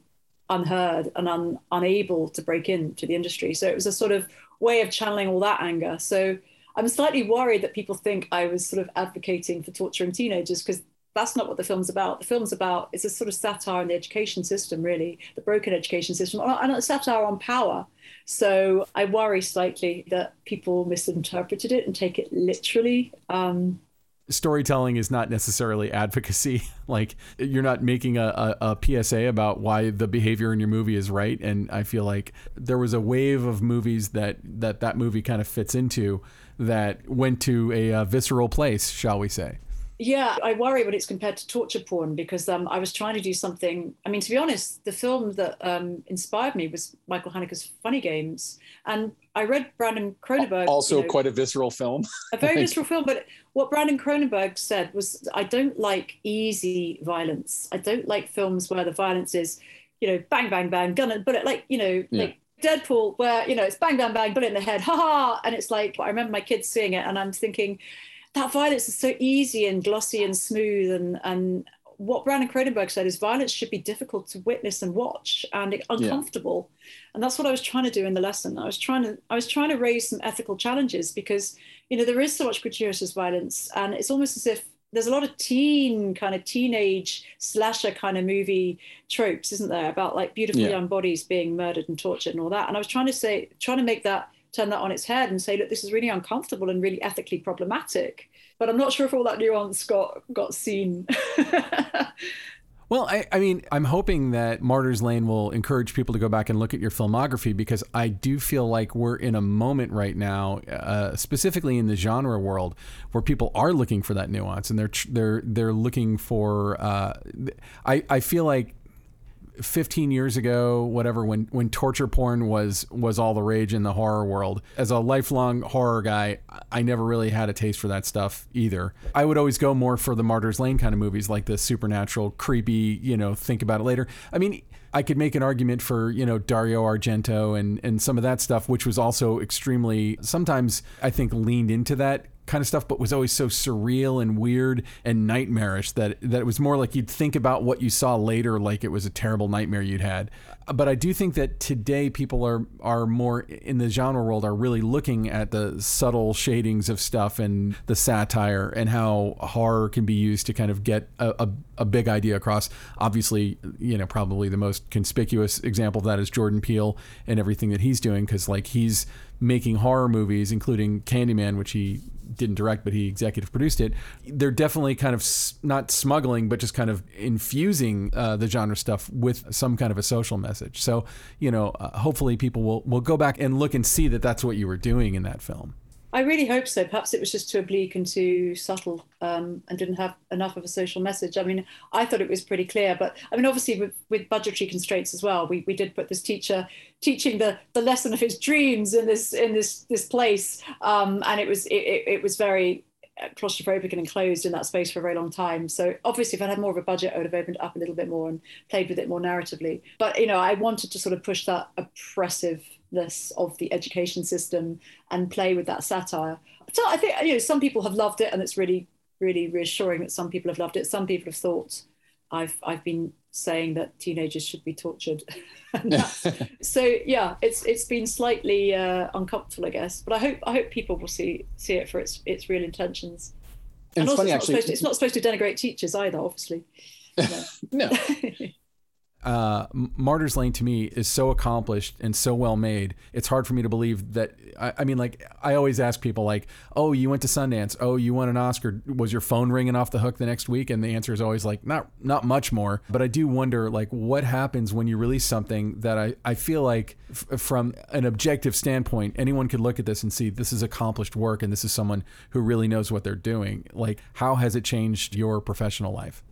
Speaker 1: unheard and un, unable to break into the industry. So it was a sort of way of channeling all that anger. So I'm slightly worried that people think I was sort of advocating for torturing teenagers because that's not what the film's about. The film's about it's a sort of satire on the education system, really, the broken education system, and a satire on power. So I worry slightly that people misinterpreted it and take it literally. Um,
Speaker 4: Storytelling is not necessarily advocacy. like you're not making a, a, a, PSA about why the behavior in your movie is right. And I feel like there was a wave of movies that that, that movie kind of fits into that went to a, a visceral place, shall we say.
Speaker 1: Yeah, I worry when it's compared to torture porn because um, I was trying to do something. I mean, to be honest, the film that um, inspired me was Michael Haneke's Funny Games, and I read Brandon Cronenberg.
Speaker 5: Also, you know, quite a visceral film.
Speaker 1: a very visceral film, but what Brandon Cronenberg said was, "I don't like easy violence. I don't like films where the violence is, you know, bang, bang, bang, gun, but like, you know, yeah. like." Deadpool, where you know it's bang, bang, bang, bullet in the head, ha ha, and it's like I remember my kids seeing it, and I'm thinking, that violence is so easy and glossy and smooth and and what Brandon Cronenberg said is violence should be difficult to witness and watch and uncomfortable. Yeah. And that's what I was trying to do in the lesson. I was trying to I was trying to raise some ethical challenges because you know there is so much gratuitous violence and it's almost as if there's a lot of teen kind of teenage slasher kind of movie tropes, isn't there, about like beautiful yeah. young bodies being murdered and tortured and all that. And I was trying to say, trying to make that turn that on its head and say, look, this is really uncomfortable and really ethically problematic. But I'm not sure if all that nuance got got seen.
Speaker 4: Well, I, I, mean, I'm hoping that Martyr's Lane will encourage people to go back and look at your filmography because I do feel like we're in a moment right now, uh, specifically in the genre world, where people are looking for that nuance and they're they're they're looking for. Uh, I I feel like 15 years ago, whatever, when when torture porn was was all the rage in the horror world. As a lifelong horror guy, I never really had a taste for that stuff either. I would always go more for the Martyrs Lane kind of movies, like the supernatural, creepy, you know, think about it later. I mean, I could make an argument for, you know, Dario Argento and and some of that stuff, which was also extremely sometimes I think leaned into that kind of stuff, but was always so surreal and weird and nightmarish that that it was more like you'd think about what you saw later, like it was a terrible nightmare you'd had. But I do think that today people are are more in the genre world are really looking at the subtle shadings of stuff and the satire and how horror can be used to kind of get a, a, a big idea across. Obviously, you know, probably the most conspicuous example of that is Jordan Peele and everything that he's doing because like he's making horror movies, including Candyman, which he didn't direct, but he executive produced it. They're definitely kind of not smuggling, but just kind of infusing uh, the genre stuff with some kind of a social message. So, you know, uh, hopefully people will will go back and look and see that that's what you were doing in that film.
Speaker 1: I really hope so. Perhaps it was just too oblique and too subtle um, and didn't have enough of a social message. I mean, I thought it was pretty clear, but I mean, obviously with, with budgetary constraints as well, we, we did put this teacher teaching the, the lesson of his dreams in this in this this place, um, and it was it, it was very claustrophobic and enclosed in that space for a very long time. So obviously, if I had more of a budget, I would have opened up a little bit more and played with it more narratively. But you know, I wanted to sort of push that oppressiveness of the education system and play with that satire. So I think you know some people have loved it, and it's really really reassuring that some people have loved it. Some people have thought I've I've been saying that teenagers should be tortured. so yeah, it's it's been slightly uh, uncomfortable, I guess. But I hope I hope people will see see it for its its real intentions.
Speaker 5: And,
Speaker 1: And,
Speaker 5: it's
Speaker 1: also,
Speaker 5: funny
Speaker 1: it's,
Speaker 5: actually.
Speaker 1: not supposed to, it's not supposed to denigrate teachers either, obviously.
Speaker 5: no.
Speaker 4: Uh, Martyr's Lane to me is so accomplished and so well made. It's hard for me to believe that. I, I mean, like I always ask people, like, "Oh, you went to Sundance. Oh, you won an Oscar. Was your phone ringing off the hook the next week?" And the answer is always like, "Not, not much more." But I do wonder, like, what happens when you release something that I, I feel like, f- from an objective standpoint, anyone could look at this and see this is accomplished work and this is someone who really knows what they're doing. Like, how has it changed your professional life?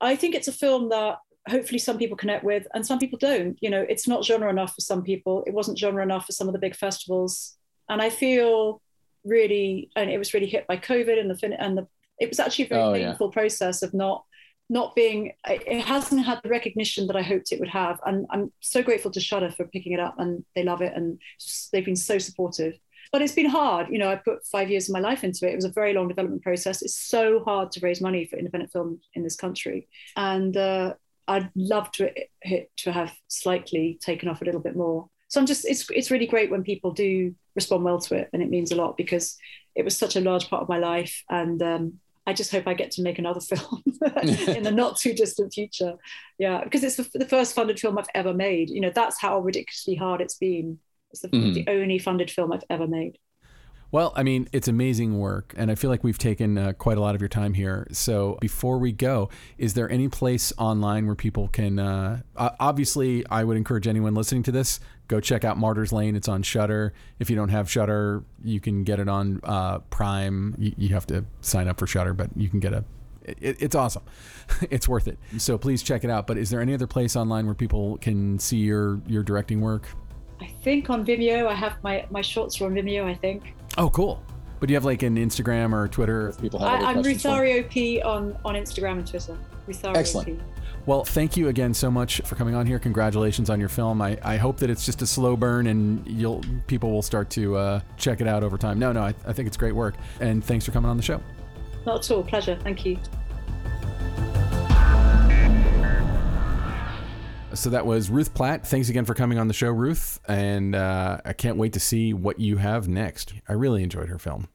Speaker 1: I think it's a film that hopefully some people connect with and some people don't. You know, it's not genre enough for some people. It wasn't genre enough for some of the big festivals. And I feel really, and it was really hit by COVID and the fin- and the it was actually a very
Speaker 5: Oh, yeah.
Speaker 1: painful process of not not being it hasn't had the recognition that I hoped it would have. And I'm so grateful to Shudder for picking it up and they love it and just- they've been so supportive. But it's been hard. You know, I put five years of my life into it. It was a very long development process. It's so hard to raise money for independent film in this country. And uh, I'd love to it to have slightly taken off a little bit more. So I'm just it's it's really great when people do respond well to it, and it means a lot because it was such a large part of my life, and um, I just hope I get to make another film in the not too distant future. Yeah, because it's the, the first funded film I've ever made. You know, that's how ridiculously hard it's been. It's the,
Speaker 5: Mhm.
Speaker 1: the only funded film I've ever made.
Speaker 4: Well, I mean, it's amazing work, and I feel like we've taken uh, quite a lot of your time here. So, before we go, is there any place online where people can? Uh, obviously, I would encourage anyone listening to this go check out Martyrs Lane. It's on Shudder. If you don't have Shudder, you can get it on uh, Prime. You, you have to sign up for Shudder, but you can get a. It, it's awesome. it's worth it. So please check it out. But is there any other place online where people can see your your directing work?
Speaker 1: I think on Vimeo, I have my my shorts are on Vimeo. I think
Speaker 4: Oh, cool. But do you have like an Instagram or Twitter?
Speaker 5: People have
Speaker 1: I, I'm
Speaker 5: questions.
Speaker 1: Ruthario P on on Instagram and Twitter. Ruthario
Speaker 5: Excellent.
Speaker 1: P.
Speaker 4: Well, thank you again so much for coming on here. Congratulations on your film. I, I hope that it's just a slow burn and you'll people will start to uh, check it out over time. No, no, I, I think it's great work. And thanks for coming on the show.
Speaker 1: Not at all. Pleasure. Thank you.
Speaker 4: So that was Ruth Platt. Thanks again for coming on the show, Ruth. And uh, I can't wait to see what you have next. I really enjoyed her film.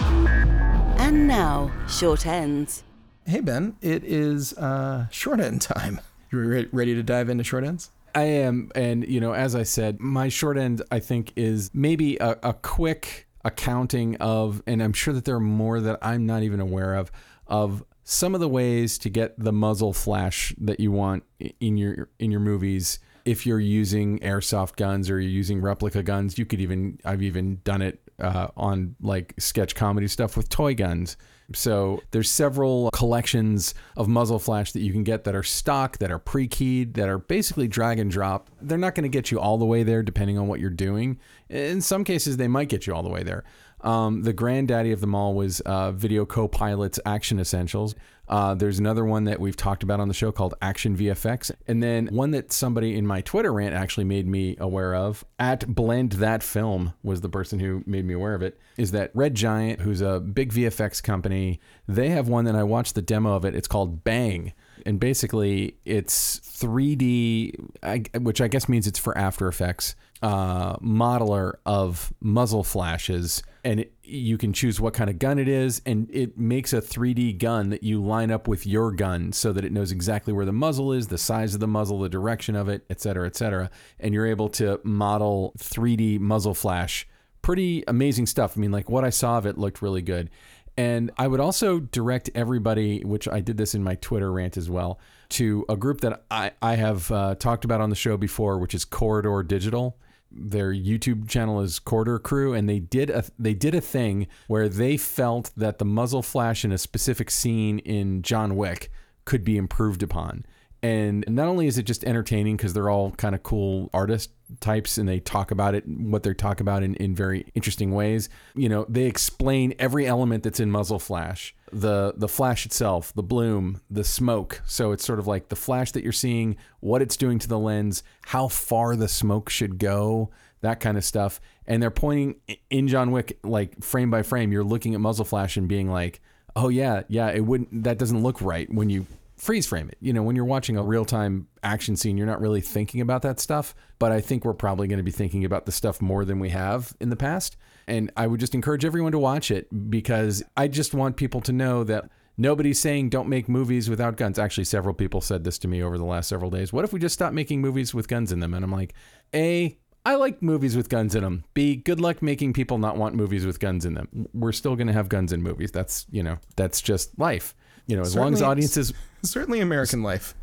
Speaker 2: And now, short ends.
Speaker 3: Hey Ben, it is uh, short end time. You re- ready to dive into short ends?
Speaker 4: I am, and you know, as I said, my short end I think is maybe a, a quick accounting of, and I'm sure that there are more that I'm not even aware of, of some of the ways to get the muzzle flash that you want in your in your movies. If you're using airsoft guns or you're using replica guns, you could even I've even done it uh, on like sketch comedy stuff with toy guns. So there's several collections of muzzle flash that you can get that are stock, that are pre-keyed, that are basically drag and drop. They're not going to get you all the way there depending on what you're doing. In some cases, they might get you all the way there. Um, the granddaddy of them all was uh, Video Co-Pilot's Action Essentials. Uh, there's another one that we've talked about on the show called Action VFX, and then one that somebody in my Twitter rant actually made me aware of. At Blend That Film was the person who made me aware of it. Is that Red Giant, who's a big VFX company? They have one that I watched the demo of it. It's called Bang, and basically it's 3D, which I guess means it's for After Effects uh, modeler of muzzle flashes, and it, you can choose what kind of gun it is, and it makes a 3D gun that you line up with your gun so that it knows exactly where the muzzle is, the size of the muzzle, the direction of it, et cetera, et cetera, and you're able to model 3D muzzle flash. Pretty amazing stuff. I mean, like what I saw of it looked really good. And I would also direct everybody, which I did this in my Twitter rant as well, to a group that I, I have uh, talked about on the show before, which is Corridor Digital. Their YouTube channel is Corridor Crew, and they did a they did a thing where they felt that the muzzle flash in a specific scene in John Wick could be improved upon. And not only is it just entertaining because they're all kind of cool artist types and they talk about it, what they talk about in, in very interesting ways. You know, they explain every element that's in muzzle flash the the flash itself, the bloom, the smoke. So it's sort of like the flash that you're seeing, what it's doing to the lens, how far the smoke should go, that kind of stuff. And they're pointing in John Wick, like frame by frame, you're looking at muzzle flash and being like, oh yeah, yeah, it wouldn't that doesn't look right when you freeze frame it. You know, when you're watching a real time action scene, you're not really thinking about that stuff. But I think we're probably going to be thinking about the stuff more than we have in the past. And I would just encourage everyone to watch it because I just want people to know that nobody's saying don't make movies without guns. Actually, several people said this to me over the last several days. What if we just stop making movies with guns in them? And I'm like, A, I like movies with guns in them. B, good luck making people not want movies with guns in them. We're still going to have guns in movies. That's, you know, that's just life. You know, as long as audiences
Speaker 3: Certainly American life.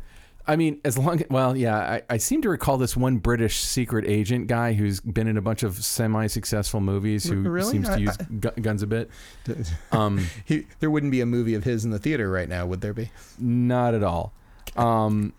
Speaker 4: I mean, as long well, yeah, I, I seem to recall this one British secret agent guy who's been in a bunch of semi-successful movies who
Speaker 3: really?
Speaker 4: seems to use
Speaker 3: I-
Speaker 4: gu- guns a bit. Um,
Speaker 3: He, there wouldn't be a movie of his in the theater right now, would there be?
Speaker 4: not at all. Um,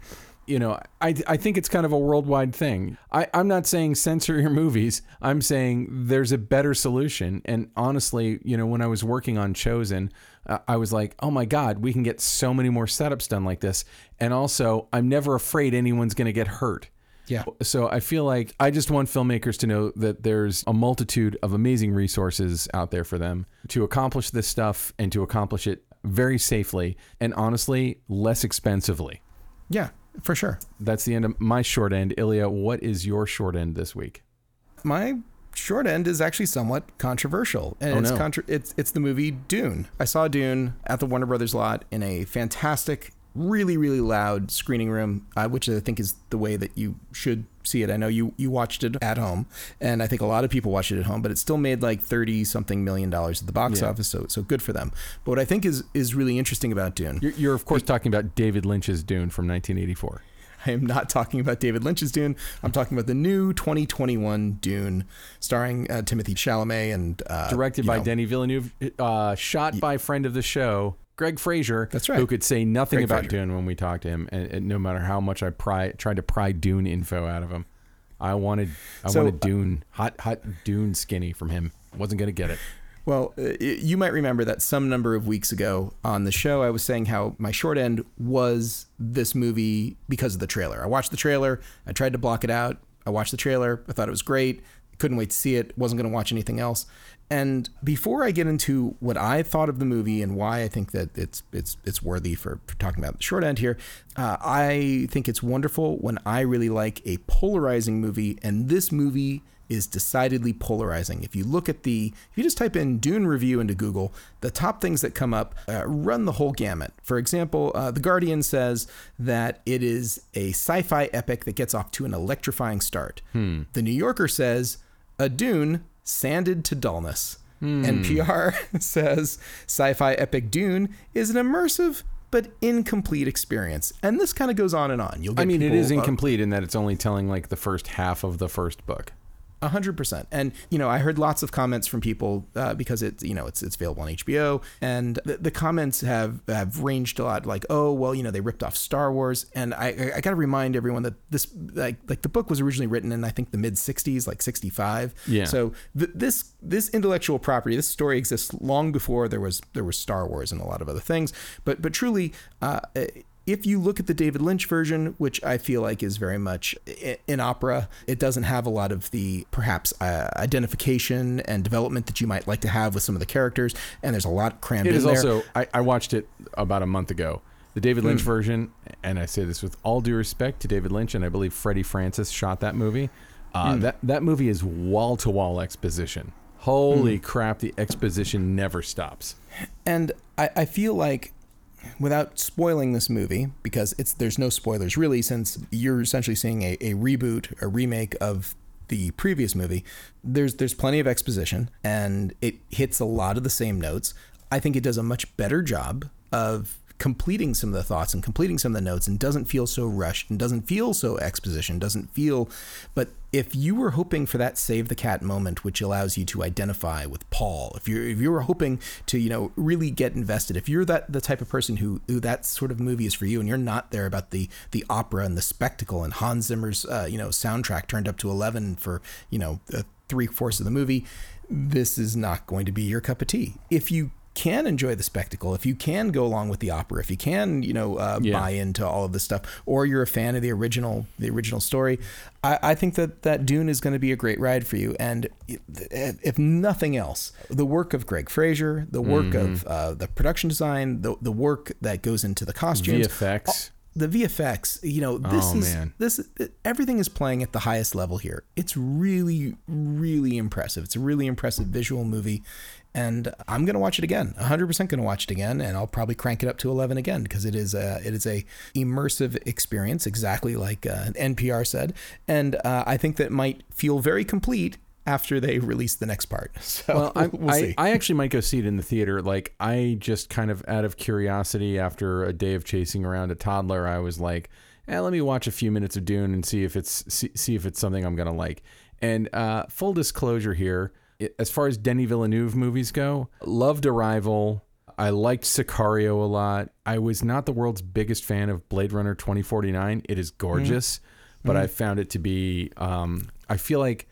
Speaker 4: you know, I I think it's kind of a worldwide thing. I, I'm not saying censor your movies. I'm saying there's a better solution. And honestly, you know, when I was working on Chosen, uh, I was like, oh my God, we can get so many more setups done like this. And also, I'm never afraid anyone's going to get hurt.
Speaker 3: Yeah.
Speaker 4: So I feel like I just want filmmakers to know that there's a multitude of amazing resources out there for them to accomplish this stuff and to accomplish it very safely and honestly less expensively.
Speaker 3: Yeah, for sure.
Speaker 4: That's the end of my short end. Ilya, what is your short end this week?
Speaker 3: My short end is actually somewhat controversial, and
Speaker 4: Oh,
Speaker 3: it's
Speaker 4: no.
Speaker 3: contra- it's it's the movie Dune. I saw Dune at the Warner Brothers lot in a fantastic, really really loud screening room, uh, which I think is the way that you should see it. I know you you watched it at home, and I think a lot of people watched it at home, but it still made like thirty something million dollars at the box
Speaker 4: Yeah.
Speaker 3: office, so so good for them. But what I think is is really interesting about Dune
Speaker 4: You're, you're of course talking about David Lynch's Dune from 1984.
Speaker 3: I am not talking about David Lynch's Dune. I'm talking about the new 2021 Dune, starring uh, Timothée Chalamet and uh,
Speaker 4: Directed by
Speaker 3: know,
Speaker 4: Denis Villeneuve, uh, shot by friend of the show, Greig Fraser.
Speaker 3: That's right.
Speaker 4: Who could say nothing
Speaker 3: Greg
Speaker 4: about
Speaker 3: Fraser.
Speaker 4: Dune when we talked to him, and, and no matter how much I pry, tried to pry Dune info out of him. I wanted, I
Speaker 3: So,
Speaker 4: wanted Dune, hot, hot Dune skinny from him. Wasn't gonna get it.
Speaker 3: Well, uh, you might remember that some number of weeks ago on the show, I was saying how my short end was this movie because of the trailer. I watched the trailer, I tried to block it out. I watched the trailer, I thought it was great, couldn't wait to see it, wasn't going to watch anything else. And before I get into what I thought of the movie and why I think that it's it's it's worthy for, for talking about the short end here, uh, I think it's wonderful when I really like a polarizing movie, and this movie is decidedly polarizing. If you look at the, if you just type in Dune review into Google, the top things that come up uh, run the whole gamut. For example, uh, The Guardian says that it is a sci fi epic that gets off to an electrifying start. The New Yorker says, a Dune sanded to dullness. NPR says sci fi epic Dune is an immersive but incomplete experience. And this kind of goes on and on. You'll get
Speaker 4: I mean, it is
Speaker 3: uh,
Speaker 4: incomplete in that it's only telling like the first half of the first book.
Speaker 3: A hundred percent, and you know, I heard lots of comments from people uh, because it's you know it's it's available on HBO, and the, the comments have have ranged a lot. Like, oh well, you know, they ripped off Star Wars, and I I, I got to remind everyone that this like like the book was originally written in I think the mid '60s, like '65.
Speaker 4: Yeah.
Speaker 3: So th- this this intellectual property, this story exists long before there was there was Star Wars and a lot of other things. But but truly. Uh, if you look at the David Lynch version, which I feel like is very much in opera, it doesn't have a lot of the perhaps uh, identification and development that you might like to have with some of the characters, and there's a lot crammed
Speaker 4: It
Speaker 3: in
Speaker 4: is
Speaker 3: there.
Speaker 4: also. I, I watched it about a month ago. The David. Lynch version, and I say this with all due respect to David Lynch, and I believe Freddie Francis shot that movie. Uh,
Speaker 3: Hmm.
Speaker 4: That that movie is wall to wall exposition. Holy
Speaker 3: Hmm.
Speaker 4: crap! The exposition never stops.
Speaker 3: and I, I feel like without spoiling this movie because it's there's no spoilers really since you're essentially seeing a, a reboot a remake of the previous movie there's there's plenty of exposition and it hits a lot of the same notes. I think it does a much better job of completing some of the thoughts and completing some of the notes and doesn't feel so rushed and doesn't feel so exposition doesn't feel but if you were hoping for that save the cat moment which allows you to identify with Paul if you're if you were hoping to you know really get invested if you're that the type of person who who that sort of movie is for you and you're not there about the the opera and the spectacle and Hans Zimmer's uh, you know soundtrack turned up to 11 for you know three fourths of the movie this is not going to be your cup of tea. If you can enjoy the spectacle, if you can go along with the opera, if you can, you know, uh,
Speaker 4: Yeah.
Speaker 3: buy into all of this stuff, or you're a fan of the original, the original story, I, I think that that Dune is going to be a great ride for you. And if if nothing else, the work of Greig Fraser, the work
Speaker 4: Mm-hmm.
Speaker 3: of uh, the production design, the the work that goes into the costumes,
Speaker 4: VFX.
Speaker 3: the VFX, you know, this
Speaker 4: Oh,
Speaker 3: is
Speaker 4: man.
Speaker 3: this everything is playing at the highest level here. It's really really impressive. It's a really impressive visual movie and I'm going to watch it again. 100% going to watch it again and I'll probably crank it up to 11 again because it is a it is a immersive experience exactly like uh, NPR said and uh, I think that might feel very complete after they release the next part. So
Speaker 4: Well, I,
Speaker 3: we'll
Speaker 4: I,
Speaker 3: see.
Speaker 4: I actually might go see it in the theater. Like, I just kind of out of curiosity, after a day of chasing around a toddler, I was like, eh, let me watch a few minutes of Dune and see if it's see, see if it's something I'm gonna like. And uh, full disclosure here, as far as Denis Villeneuve movies go, loved Arrival. I liked Sicario a lot. I was not the world's biggest fan of Blade Runner 2049. It is gorgeous, but I found it to be. Um, I feel like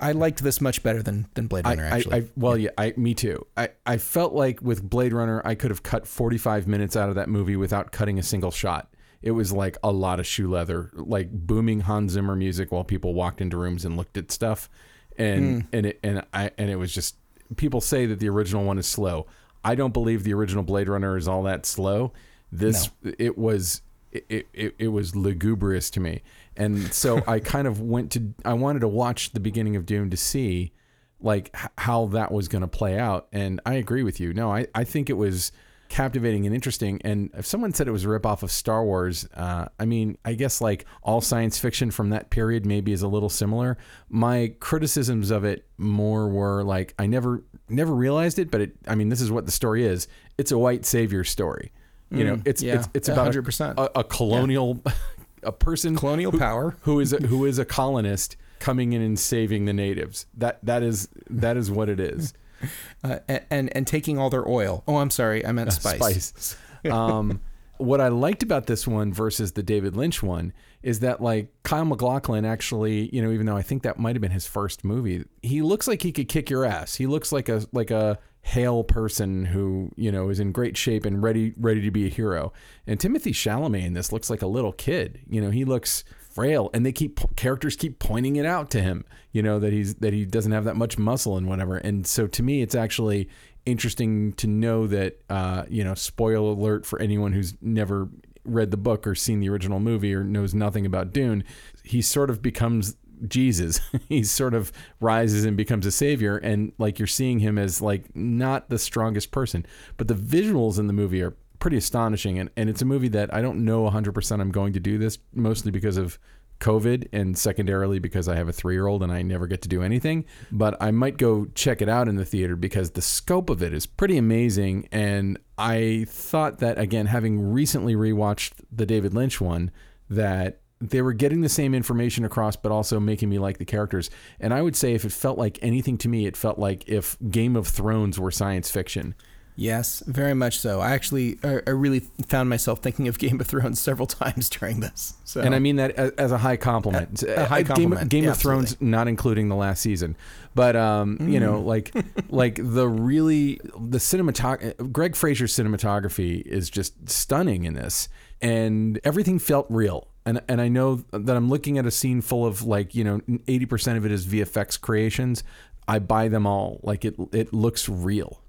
Speaker 3: I liked this much better than than Blade Runner
Speaker 4: I,
Speaker 3: actually.
Speaker 4: I, well, yeah, I, me too. I, I felt like with Blade Runner, I could have cut 45 minutes out of that movie without cutting a single shot. It was like a lot of shoe leather, like booming Hans Zimmer music while people walked into rooms and looked at stuff, and hmm. and it and I and it was just people say that the original one is slow. I don't believe the original Blade Runner is all that slow. This it was it, it, it was lugubrious to me. And so I kind of went to I wanted to watch the beginning of Dune to see like h- how that was going to play out and I agree with you. No, I I think it was captivating and interesting and if someone said it was a ripoff of Star Wars, uh, I mean, I guess like all science fiction from that period maybe is a little similar. My criticisms of it more were like I never never realized it, but it I mean, this is what the story is. It's a white savior story. You know, it's
Speaker 3: yeah,
Speaker 4: it's it's about a-
Speaker 3: 100%.
Speaker 4: a, a colonial a person
Speaker 3: Colonial
Speaker 4: who-
Speaker 3: power.
Speaker 4: who is a, who is a colonist coming in and saving the natives. That that is that is what it is.
Speaker 3: uh, and, and and taking all their oil. Oh, I'm sorry, I meant spice.
Speaker 4: Spice. um, what I liked about this one versus the David Lynch one is that like Kyle MacLachlan actually, you know, even though I think that might have been his first movie, he looks like he could kick your ass. He looks like a like a hale person who you know is in great shape and ready ready to be a hero. And Timothée Chalamet in this looks like a little kid. You know, he looks frail and they keep characters keep pointing it out to him you know that he's that he doesn't have that much muscle and whatever. And so to me it's actually interesting to know that uh you know spoiler alert for anyone who's never read the book or seen the original movie or knows nothing about Dune he sort of becomes Jesus. He sort of rises and becomes a savior. And like you're seeing him as like not the strongest person but the visuals in the movie are pretty astonishing and, and it's a movie that I don't know 100% I'm going to do this mostly because of COVID and secondarily because I have a 3-year-old and I never get to do anything but I might go check it out in the theater because the scope of it is pretty amazing and I thought that again having recently rewatched the David Lynch one that they were getting the same information across but also making me like the characters and I would say if it felt like anything to me it felt like if Game of Thrones were science fiction
Speaker 3: Yes, very much so. I actually, I really found myself thinking of Game of Thrones several times during this. So,
Speaker 4: And I mean that as, a high compliment.
Speaker 3: A- a high
Speaker 4: Game-
Speaker 3: compliment.
Speaker 4: Game,
Speaker 3: Yeah,
Speaker 4: of Thrones, not including the last season, but um, you know, like like the really the cinematography. Greig Fraser's cinematography is just stunning in this, and everything felt real. And and I know that I'm looking at a scene full of like you know 80 percent of it is VFX creations. I buy them all. Like it it looks real.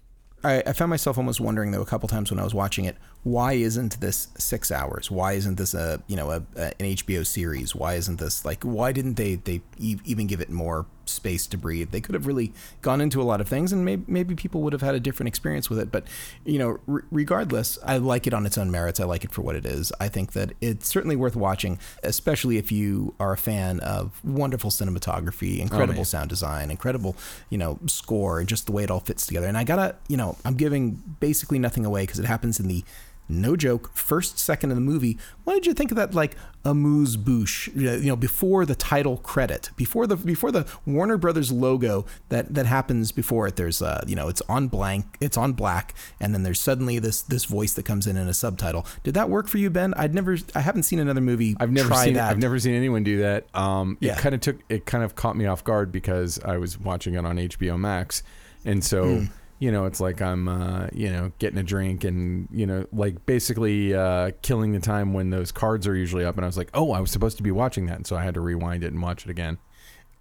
Speaker 3: I, I found myself almost wondering though a couple times when I was watching it, why isn't this six hours? Why isn't this a you know a, a an HBO series? Why isn't this like why didn't they they e- even give it more space to breathe? They could have really gone into a lot of things, and maybe maybe people would have had a different experience with it. But you know, re- regardless, I like it on its own merits. I like it for what it is. I think that it's certainly worth watching, especially if you are a fan of wonderful cinematography, incredible oh,
Speaker 4: man.
Speaker 3: sound design, incredible, you know, score, and just the way it all fits together. And I gotta, you know, I'm giving basically nothing away because it happens in the no joke first second of the movie. What did you think of that like amuse bouche? You know, before the title credit, before the before the Warner Brothers logo that that happens before it. There's uh, you know, it's on blank, it's on black, and then there's suddenly this this voice that comes in in a subtitle. Did that work for you, Ben? I'd never, I haven't seen another movie.
Speaker 4: I've never
Speaker 3: try
Speaker 4: seen
Speaker 3: that.
Speaker 4: I've never seen anyone do that. Um,
Speaker 3: Yeah.
Speaker 4: It kind of took it kind of caught me off guard because I was watching it on HBO Max, and so
Speaker 3: Hmm.
Speaker 4: You know, it's like I'm, uh, you know, getting a drink and, you know, like basically uh, killing the time when those cards are usually up. And I was like, oh, I was supposed to be watching that. And so I had to rewind it and watch it again.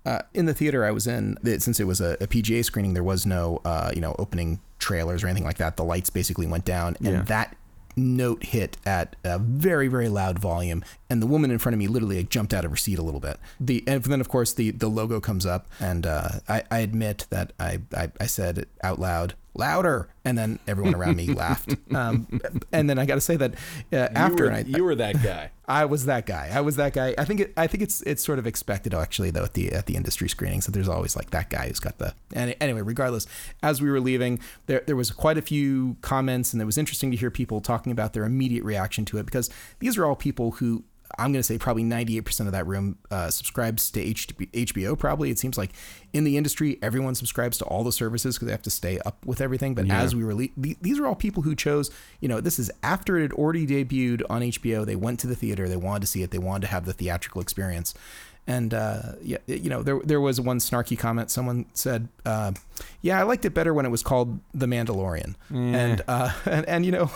Speaker 3: Uh, in the theater I was in, since it was a, a PGA screening, there was no, uh, you know, opening trailers or anything like that. The lights basically went down, and
Speaker 4: Yeah.
Speaker 3: that note hit at a very very loud volume and the woman in front of me literally like, jumped out of her seat a little bit. The and then of course the the logo comes up and uh, I, I admit that I, I i said it out loud louder and then everyone around me laughed um, and then i got to say that uh, after
Speaker 4: you were,
Speaker 3: I,
Speaker 4: you were that guy.
Speaker 3: I was that guy. I was that guy. I think it, I think it's it's sort of expected actually though at the at the industry screenings that there's always like that guy who's got the and anyway regardless as we were leaving there there was quite a few comments and it was interesting to hear people talking about their immediate reaction to it because these are all people who I'm going to say probably 98% of that room uh, subscribes to HBO. Probably it seems like in the industry everyone subscribes to all the services because they have to stay up with everything. But
Speaker 4: Yeah.
Speaker 3: as we release, these are all people who chose. You know, this is after it had already debuted on HBO. They went to the theater. They wanted to see it. They wanted to have the theatrical experience. And uh, yeah, you know, there there was one snarky comment. Someone said, uh, "Yeah, I liked it better when it was called The Mandalorian." And, uh, and and you know,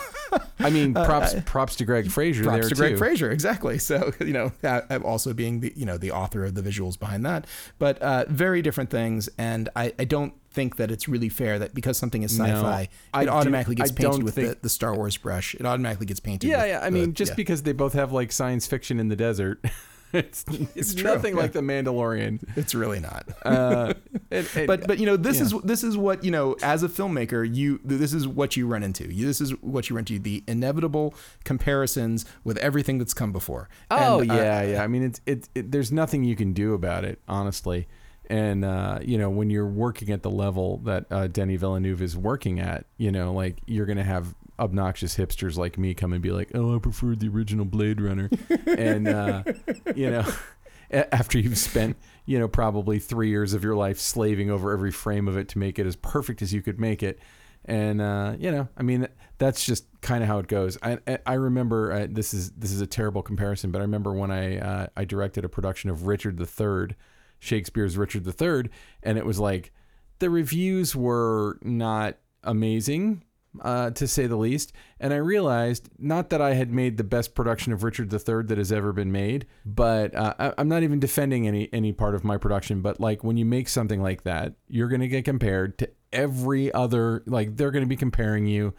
Speaker 4: I mean, props props to Greig Fraser
Speaker 3: props
Speaker 4: there
Speaker 3: to Greg
Speaker 4: too.
Speaker 3: Fraser, exactly. So you know, uh, also being the you know the author of the visuals behind that, but uh, very different things. And I, I don't think that it's really fair that because something is sci-fi,
Speaker 4: I
Speaker 3: it
Speaker 4: do-
Speaker 3: automatically gets
Speaker 4: I
Speaker 3: painted with the,
Speaker 4: think-
Speaker 3: the Star Wars brush. It automatically gets painted.
Speaker 4: Yeah,
Speaker 3: with
Speaker 4: yeah. I
Speaker 3: the-
Speaker 4: mean, just
Speaker 3: yeah.
Speaker 4: because they both have like science fiction in the desert, it's it's
Speaker 3: true,
Speaker 4: nothing
Speaker 3: yeah.
Speaker 4: like the Mandalorian.
Speaker 3: it's really not.
Speaker 4: Uh, it- it-
Speaker 3: but but you know this
Speaker 4: yeah.
Speaker 3: is this is what you know as a filmmaker you this is what you run into you, this is what you run into the inevitable comparisons with everything that's come before
Speaker 4: Oh
Speaker 3: And, uh,
Speaker 4: yeah, yeah. I mean, it's it, it. There's nothing you can do about it, honestly. And uh, you know, when you're working at the level that uh, Denis Villeneuve is working at, you know, like you're gonna have obnoxious hipsters like me come and be like, "Oh, I prefer the original Blade Runner," and uh, you know, after you've spent you know probably three years of your life slaving over every frame of it to make it as perfect as you could make it. And uh, you know, I mean, that's just kind of how it goes. I I- remember uh, this is this is a terrible comparison, but I remember when I uh, I directed a production of Richard III, Shakespeare's Richard III, and it was like the reviews were not amazing. Uh, to say the least, and I realized not that I had made the best production of Richard III that has ever been made, but uh, I, I'm not even defending any any part of my production. But like when you make something like that, you're going to get compared to every other. Like they're going to be comparing you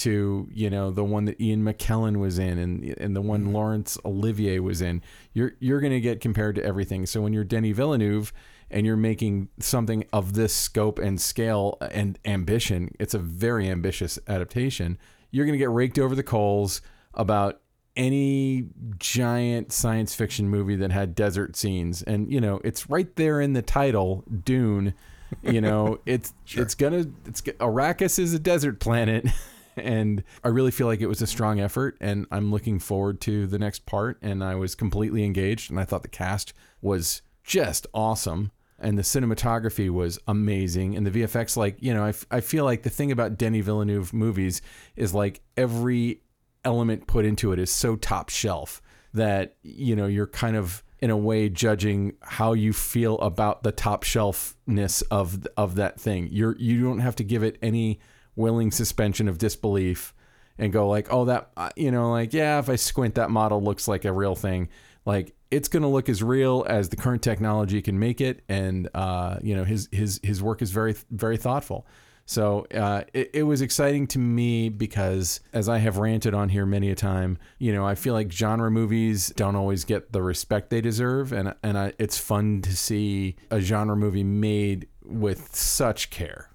Speaker 4: to you know the one that Ian McKellen was in and and the one Laurence Olivier was in. You're you're going to get compared to everything. So when you're Denis Villeneuve and you're making something of this scope and scale and ambition, it's a very ambitious adaptation. You're going to get raked over the coals about any giant science fiction movie that had desert scenes. And you know it's right there in the title dune. You know it's it's gonna it's arrakis is a desert planet. And i really feel like it was a strong effort and i'm looking forward to the next part. And i was completely engaged and i thought the cast was just awesome and the cinematography was amazing and the vfx like you know I, f- I feel like the thing about Denis Villeneuve movies is like every element put into it is so top shelf that you know you're kind of in a way judging how you feel about the top shelfness of of that thing. You're you don't have to give it any willing suspension of disbelief and go like, "Oh, that uh, you know, like yeah, if I squint that model looks like a real thing." Like it's going to look as real as the current technology can make it and uh, you know, his his his work is very very thoughtful. So uh, it, it was exciting to me because, as I have ranted on here many a time, you know, I feel like genre movies don't always get the respect they deserve, and and I, it's fun to see a genre movie made with such care.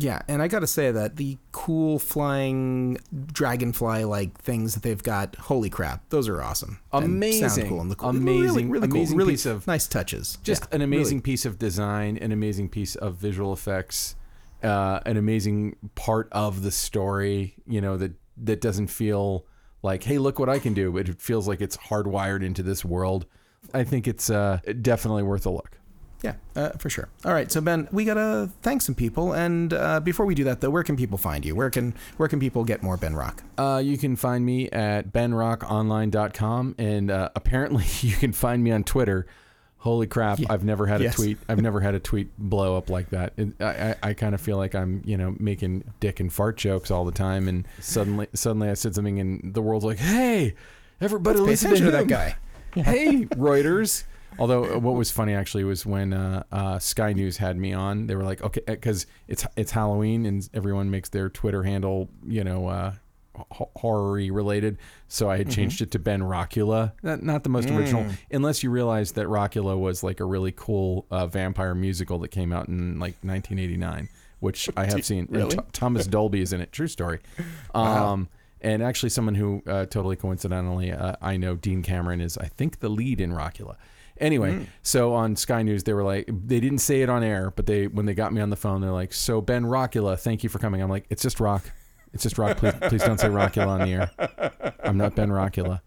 Speaker 3: Yeah, and I got to say that the cool flying dragonfly like things that they've got, holy crap, those are awesome.
Speaker 4: Amazing.
Speaker 3: cool and look
Speaker 4: Amazing-
Speaker 3: really, really cool,
Speaker 4: amazing
Speaker 3: really
Speaker 4: piece of-
Speaker 3: nice touches.
Speaker 4: Just
Speaker 3: Yeah,
Speaker 4: an amazing
Speaker 3: really.
Speaker 4: piece of design, an amazing piece of visual effects, uh, an amazing part of the story. You know that that doesn't feel like, hey, look what I can do, but it feels like it's hardwired into this world. I think it's uh, definitely worth a look.
Speaker 3: Yeah, uh, for sure. All right, so Ben, we gotta thank some people, and uh, before we do that, though, where can people find you? Where can where can people get more Ben Rock?
Speaker 4: Uh, you can find me at benrockonline.com, and uh, apparently you can find me on Twitter. Holy crap! I've never had a
Speaker 3: Yes.
Speaker 4: tweet. I've never had a tweet blow up like that. It, I, I, I kind of feel like I'm, you know, making dick and fart jokes all the time, and suddenly, suddenly I said something, and the world's like, "Hey, everybody,
Speaker 3: Pay
Speaker 4: listen to,
Speaker 3: to that guy.
Speaker 4: hey, Reuters." Although uh, what was funny actually was when uh, uh, Sky News had me on. They were like, "Okay," because it's it's Halloween and everyone makes their Twitter handle, you know, uh, horror related. So I had changed it to Ben Rockula. Not, not the most original, unless you realize that Rockula was like a really cool uh, vampire musical that came out in like 1989, which I have seen.
Speaker 3: Really?
Speaker 4: Th- Thomas Dolby is in it. True story. Um, And actually, someone who uh, totally coincidentally uh, I know, Dean Cameron, is I think the lead in Rockula. Anyway, so on Sky News, they were like, they didn't say it on air, but they when they got me on the phone, they're like, "So Ben Rockula, thank you for coming." I'm like, "It's just Rock, it's just Rock. Please, please don't say Rockula on the air. I'm not Ben Rockula."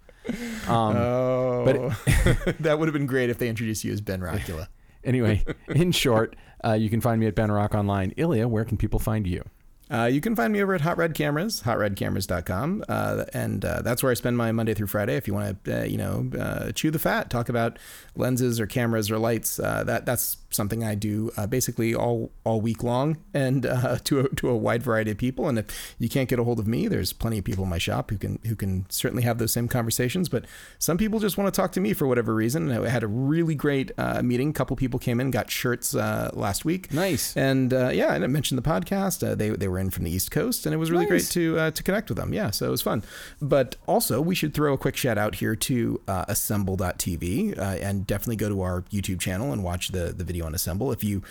Speaker 4: Um,
Speaker 3: Oh,
Speaker 4: But-
Speaker 3: that would have been great if they introduced you as Ben Rockula.
Speaker 4: anyway, in short, uh, you can find me at Ben Rock online. Ilya, where can people find you?
Speaker 3: Uh, you can find me over at Hot Rod Cameras, hotrodcameras.com. Uh, and uh, that's where I spend my Monday through Friday. If you want to, uh, you know, uh, chew the fat, talk about lenses or cameras or lights, that that's something I do uh, basically all all week long and uh, to, a, to a wide variety of people. And if you can't get a hold of me, there's plenty of people in my shop who can who can certainly have those same conversations. But some people just want to talk to me for whatever reason. And I had a really great uh, meeting. A couple people came in, got shirts uh, last week.
Speaker 4: Nice.
Speaker 3: And uh, yeah, and I mentioned the podcast. Uh, they they were in from the East Coast, and it was really great to uh, to connect with them. Yeah, so it was fun. But also, we should throw a quick shout out here to uh, Assemble.tv, uh, and definitely go to our YouTube channel and watch the the video on Assemble if you.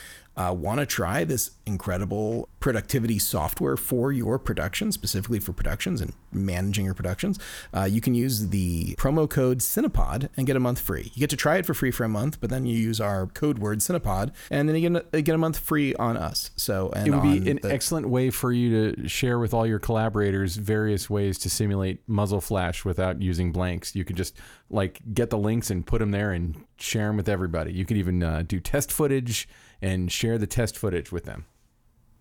Speaker 3: Uh, want to try this incredible productivity software for your production, specifically for productions and managing your productions? Uh, you can use the promo code Cinepod and get a month free. You get to try it for free for a month, but then you use our code word Cinepod, and then you get a, get a month free on us. So and
Speaker 4: It would be an
Speaker 3: the-
Speaker 4: excellent way for you to share with all your collaborators various ways to simulate muzzle flash without using blanks. You could just like get the links and put them there and share them with everybody. You could even uh, do test footage and share the test footage with them.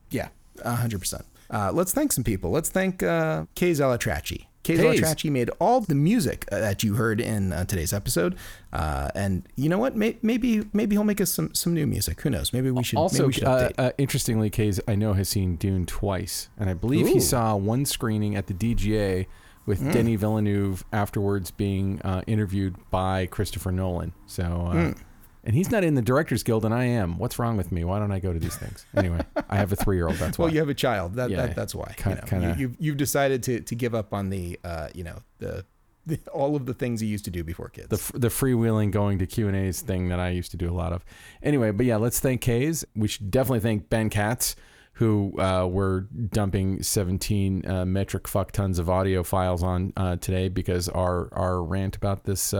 Speaker 3: Yeah, a hundred percent. Uh, let's thank some people. Let's thank uh, Kay Zalatrachi. Kay
Speaker 4: Kays.
Speaker 3: Zalatrachi made all the music uh, that you heard in uh, today's episode. Uh, and you know what? May- maybe maybe he'll make us some, some new music. Who knows? Maybe we should. maybe
Speaker 4: Also,
Speaker 3: we should
Speaker 4: uh,
Speaker 3: update.
Speaker 4: uh, interestingly, Kays I know has seen Dune twice, and I believe
Speaker 3: Ooh.
Speaker 4: he saw one screening at the DGA with
Speaker 3: Mm.
Speaker 4: Denis Villeneuve afterwards being uh, interviewed by Christopher Nolan. So, uh,
Speaker 3: Mm.
Speaker 4: And he's not in the Directors Guild, and I am. What's wrong with me? Why don't I go to these things? Anyway, I have a three-year-old. That's why.
Speaker 3: well, you have a child. That,
Speaker 4: Yeah,
Speaker 3: that that's why.
Speaker 4: kin-
Speaker 3: you know,
Speaker 4: kinda-
Speaker 3: you, you've you've decided to to give up on the uh, you know the, the all of the things you used to do before kids.
Speaker 4: the the freewheeling going to Q and A's thing that I used to do a lot of. Anyway, but yeah, let's thank Kays. We should definitely thank Ben Katz, who uh, we're dumping 17 uh, metric fuck tons of audio files on uh, today because our our rant about this.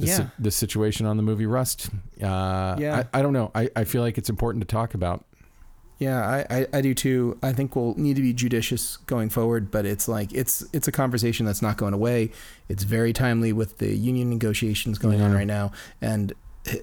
Speaker 4: This,
Speaker 3: Yeah.
Speaker 4: this situation on the movie Rust. Uh,
Speaker 3: Yeah.
Speaker 4: I, I don't know. I, I feel like it's important to talk about.
Speaker 3: Yeah, I, I, I do too. I think we'll need to be judicious going forward, but it's like it's it's a conversation that's not going away. It's very timely with the union negotiations going on right now, and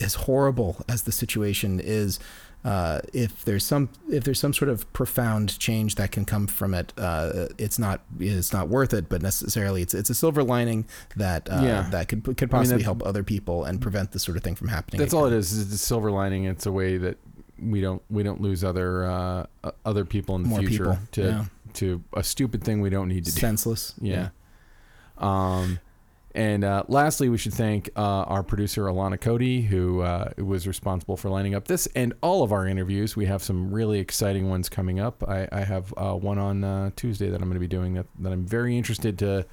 Speaker 3: as horrible as the situation is, uh, if there's some if there's some sort of profound change that can come from it, uh, it's not it's not worth it. But necessarily, it's it's a silver lining that uh,
Speaker 4: Yeah.
Speaker 3: that could could possibly
Speaker 4: that's-
Speaker 3: help other people and prevent this sort of thing from happening.
Speaker 4: That's
Speaker 3: again.
Speaker 4: all it is. It's a silver lining. It's a way that we don't we don't lose other uh, other people in the
Speaker 3: More
Speaker 4: future
Speaker 3: people,
Speaker 4: to
Speaker 3: yeah.
Speaker 4: to a stupid thing we don't need to do.
Speaker 3: senseless.
Speaker 4: Yeah. Um, and uh, lastly, we should thank uh, our producer Alana Cody, who uh, was responsible for lining up this and all of our interviews. We have some really exciting ones coming up. I, I have uh, one on uh, Tuesday that I'm going to be doing that, that I'm very interested to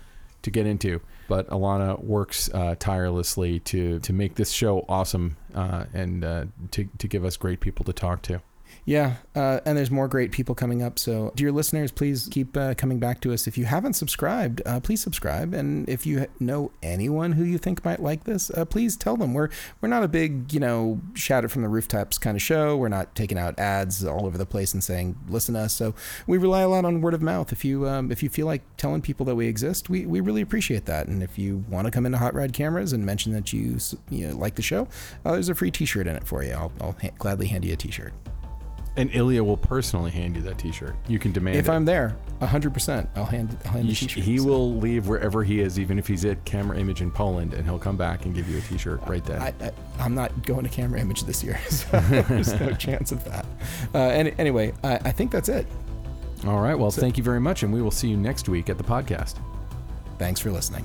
Speaker 4: to get into. But Alana works uh, tirelessly to to make this show awesome uh, and uh, to to give us great people to talk to.
Speaker 3: Yeah, uh, and there's more great people coming up. So, dear listeners, please keep uh, coming back to us. If you haven't subscribed, uh, please subscribe. And if you know anyone who you think might like this, uh, please tell them. We're we're not a big, you know, shout it from the rooftops kind of show. We're not taking out ads all over the place and saying listen to us. So we rely a lot on word of mouth. If you um, if you feel like telling people that we exist, we, we really appreciate that. And if you want to come into Hot Rod Cameras and mention that you you know, like the show, uh, there's a free T-shirt in it for you. I'll, I'll ha- gladly hand you a T-shirt.
Speaker 4: And Ilya will personally hand you that T-shirt. You can demand
Speaker 3: If
Speaker 4: it.
Speaker 3: I'm there, 100%, I'll hand, I'll hand
Speaker 4: You
Speaker 3: the t-shirt.
Speaker 4: he will leave wherever he is, even if he's at Camerimage in Poland, and he'll come back and give you a T-shirt right then.
Speaker 3: I, I, I'm not going to Camerimage this year, so there's no chance of that. Uh, any, anyway, I, I think that's it.
Speaker 4: All right. Well, thank you very much, and we will see you next week at the podcast.
Speaker 3: Thanks for listening.